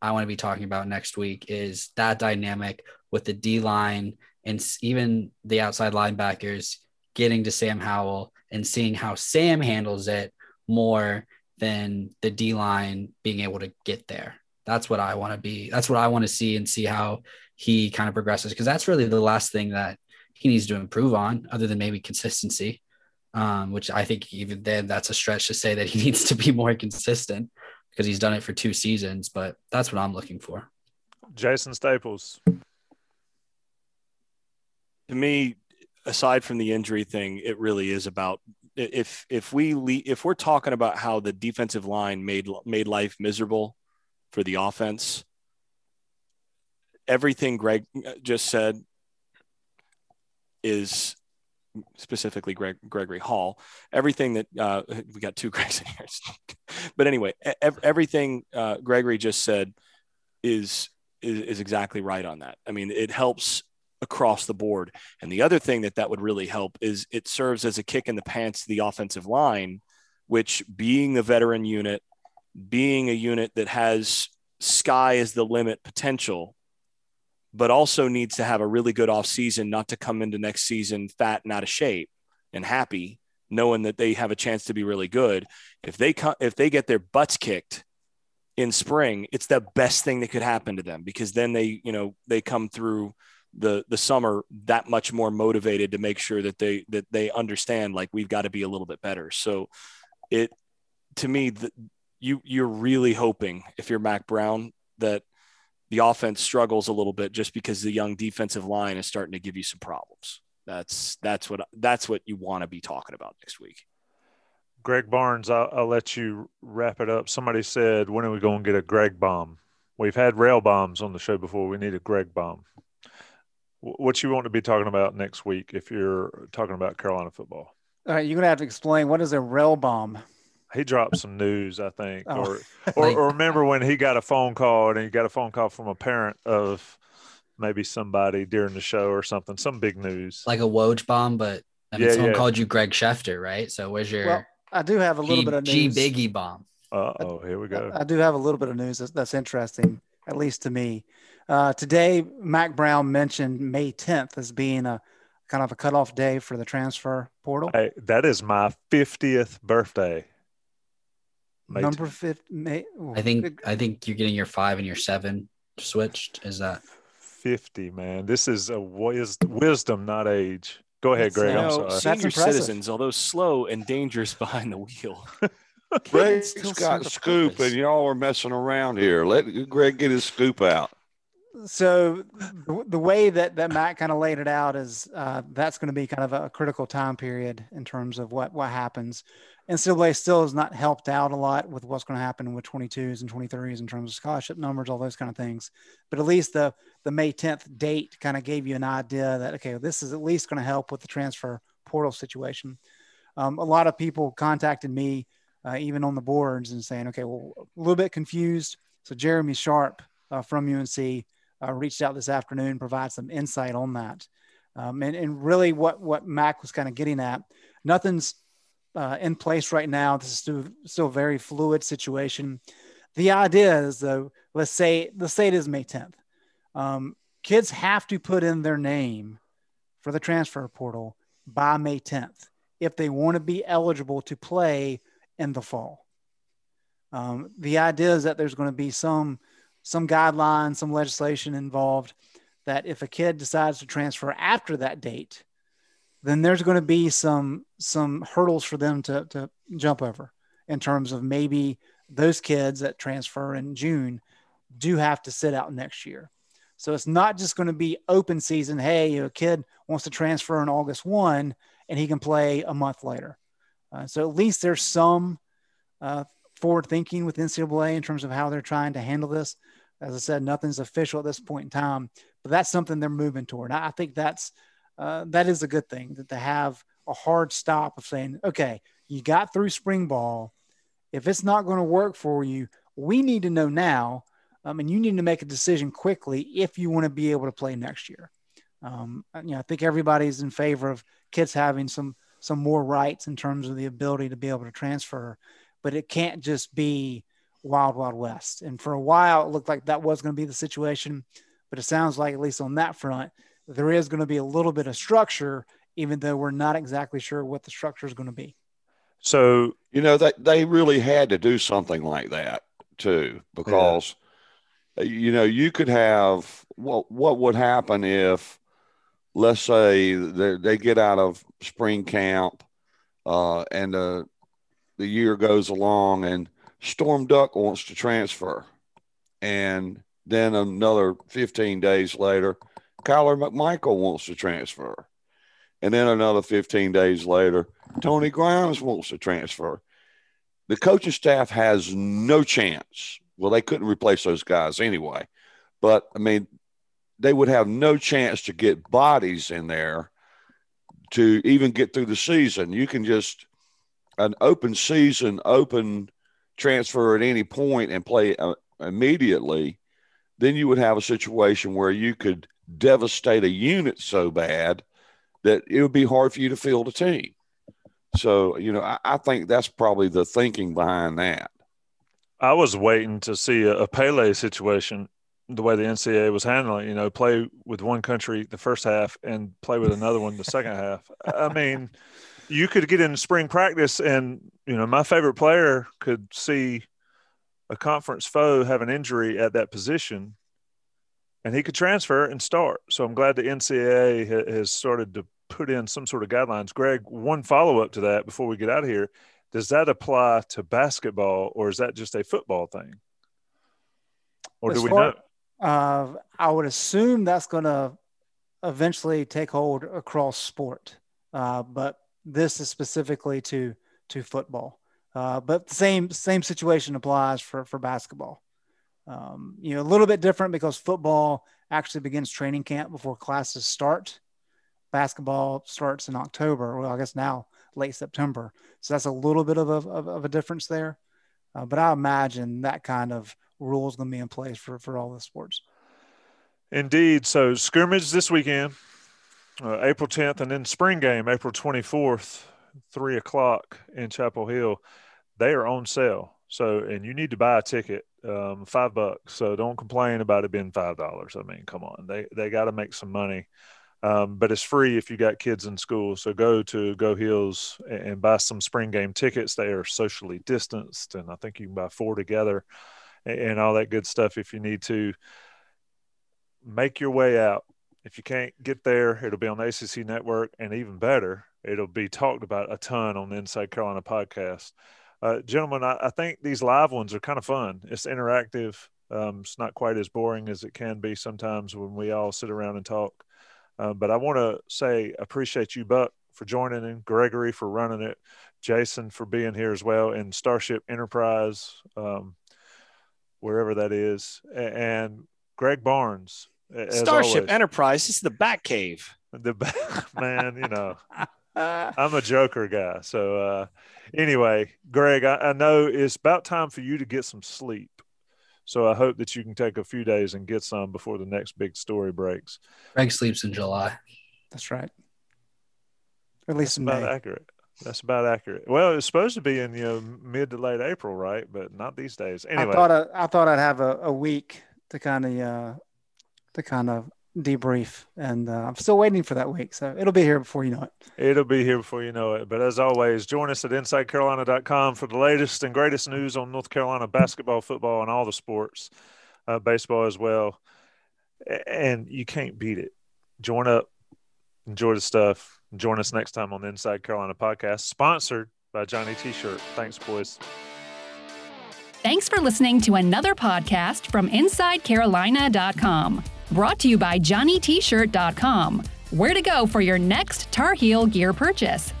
I want to be talking about next week is that dynamic with the D line and even the outside linebackers getting to Sam Howell and seeing how Sam handles it more than the D line being able to get there. That's what I want to be. That's what I want to see and see how he kind of progresses because that's really the last thing that he needs to improve on, other than maybe consistency. Um, which I think even then that's a stretch to say that he needs to be more consistent because he's done it for two seasons. But that's what I'm looking for. Jason Staples. To me, aside from the injury thing, it really is about if if we if we're talking about how the defensive line made made life miserable for the offense, everything Greg uh, just said is specifically Greg, Gregory Hall. Everything that uh, we got two Gregs in here, but anyway, ev- everything uh, Gregory just said is, is is exactly right on that. I mean, it helps across the board. And the other thing that that would really help is it serves as a kick in the pants to the offensive line, which being a veteran unit, being a unit that has sky is the limit potential but also needs to have a really good off season, not to come into next season fat and out of shape and happy, knowing that they have a chance to be really good. If they come, if they get their butts kicked in spring, it's the best thing that could happen to them because then they, you know, they come through the the summer that much more motivated to make sure that they that they understand like we've got to be a little bit better. So it to me the, you you're really hoping if you're Mack Brown that the offense struggles a little bit just because the young defensive line is starting to give you some problems. That's that's what that's what you want to be talking about next week. Greg Barnes, I'll, I'll, let you wrap it up. Somebody said, "When are we going to get a Greg bomb?" We've had rail bombs on the show before. We need a Greg bomb. What you want to be talking about next week if you're talking about Carolina football. All right, you're gonna have to explain what is a rail bomb. He dropped some news, I think, Oh. or, or or remember when he got a phone call and he got a phone call from a parent of maybe somebody during the show or something, some big news. Like a Woj bomb, but I mean, Yeah, someone yeah. called you Greg Schefter, right? So where's your Well, I do have a little G, bit of G news. Biggie bomb? Uh oh, here we go. I do have a little bit of news that's, that's interesting, at least to me. Uh, today, Mack Brown mentioned May 10th as being a kind of a cutoff day for the transfer portal. Hey, that is my fiftieth birthday. May Number 50. May, ooh, I think big- I think you're getting your five and your seven switched. Is that 50, man. This is a wis- wisdom, not age. Go ahead, Greg. I'm sorry. Senior impressive. citizens, although slow and dangerous behind the wheel, Greg's still got a scoop, purpose. and y'all are messing around here. Let Greg get his scoop out. So the, way that, that Mack kind of laid it out is uh, that's going to be kind of a critical time period in terms of what, what happens. NCAA still has not helped out a lot with what's going to happen with 22s and 23s in terms of scholarship numbers, all those kind of things. But at least the, the May 10th date kind of gave you an idea that, okay, this is at least going to help with the transfer portal situation. Um, a lot of people contacted me, uh, even on the boards, and saying, okay, well, a little bit confused. So Jeremy Sharp uh, from UNC uh, reached out this afternoon, provide some insight on that. Um, and, and really what, what Mack was kind of getting at, nothing's uh, in place right now. This is still, still a very fluid situation. The idea is though, let's say, let's say it is May 10th. Um, kids have to put in their name for the transfer portal by May 10th if they want to be eligible to play in the fall. Um, the idea is that there's going to be some some guidelines, some legislation involved that if a kid decides to transfer after that date, then there's going to be some some hurdles for them to to jump over in terms of maybe those kids that transfer in June do have to sit out next year. So it's not just going to be open season. Hey, a kid wants to transfer on August 1 and he can play a month later. Uh, so at least there's some uh, forward thinking with NCAA in terms of how they're trying to handle this. As I said, nothing's official at this point in time, but that's something they're moving toward. I think that's uh, that is a good thing that they have a hard stop of saying, okay, you got through spring ball. If it's not going to work for you, we need to know now, um, and you need to make a decision quickly if you want to be able to play next year. Um, you know, I think everybody's in favor of kids having some some more rights in terms of the ability to be able to transfer, but it can't just be wild wild west. And for a while, it looked like that was going to be the situation, but it sounds like at least on that front, there is going to be a little bit of structure, even though we're not exactly sure what the structure is going to be. So You know, they, they really had to do something like that too, because, uh, you know, you could have what, what would happen if, let's say, they, they get out of spring camp uh, and uh, the year goes along and Storm Duck wants to transfer. And then another 15 days later, Kyler McMichael wants to transfer. And then another 15 days later, Tony Grimes wants to transfer. The coaching staff has no chance. Well, they couldn't replace those guys anyway. But I mean, they would have no chance to get bodies in there to even get through the season. You can just an open season, open transfer at any point and play uh, immediately. Then you would have a situation where you could devastate a unit so bad that it would be hard for you to field a team. So, you know, I, I think that's probably the thinking behind that. I was waiting to see a, a Pele situation, the way the NCAA was handling. You know, play with one country the first half and play with another one the second half. I mean, you could get in spring practice, and you know, my favorite player could see a conference foe have an injury at that position, and he could transfer and start. So I'm glad the NCAA ha- has started to put in some sort of guidelines. Greg, one follow up to that before we get out of here does that apply to basketball or is that just a football thing? Or do we far- know? Uh, I would assume that's going to eventually take hold across sport, uh, but this is specifically to to football. Uh, but the same same situation applies for for basketball. Um, you know, a little bit different because football actually begins training camp before classes start. Basketball starts in October. Well, I guess now late September. So that's a little bit of a, of, of a difference there. Uh, but I imagine that kind of rule is going to be in place for, for all the sports. Indeed. So scrimmage this weekend, uh, April 10th, and then spring game, April 24th, three o'clock in Chapel Hill. They are on sale. So, and you need to buy a ticket, um, five bucks. So don't complain about it being five dollars. I mean, come on, they they got to make some money. Um, but it's free if you got kids in school. So go to GoHeels and, and buy some spring game tickets. They are socially distanced, and I think you can buy four together and, and all that good stuff if you need to. Make your way out. If you can't get there, it'll be on the ACC network, and even better, it'll be talked about a ton on the Inside Carolina podcast. Uh, gentlemen, I, I, think these live ones are kind of fun. It's interactive. Um, it's not quite as boring as it can be sometimes when we all sit around and talk. Um, but I want to say appreciate you, Buck, for joining in, Gregory for running it, Jason for being here as well, and Starship Enterprise, um, wherever that is, and Greg Barnes. Starship always. Enterprise. This is the Batcave. The man, you know. I'm a Joker guy. So, uh, anyway, Greg, I, I, know it's about time for you to get some sleep. So, I hope that you can take a few days and get some before the next big story breaks. Greg sleeps in July. That's right. Or at least That's about May. accurate. That's about accurate. Well, it's supposed to be in you know mid to late April, right? But not these days. Anyway, I thought I, I thought I'd have a, a week to kind of uh, to kind of debrief, and uh, I'm still waiting for that week. So it'll be here before you know it. It'll be here before you know it. But as always, join us at InsideCarolina.com for the latest and greatest news on North Carolina basketball, football, and all the sports, uh, baseball as well. And you can't beat it. Join up, enjoy the stuff. Join us next time on the Inside Carolina podcast, sponsored by Johnny T-Shirt. Thanks, boys. Thanks for listening to another podcast from InsideCarolina.com. Brought to you by JohnnyT-shirt.com. Where to go for your next Tar Heel gear purchase.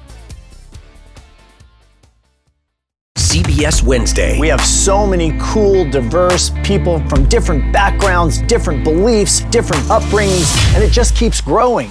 CBS Wednesday. We have so many cool, diverse people from different backgrounds, different beliefs, different upbringings, and it just keeps growing.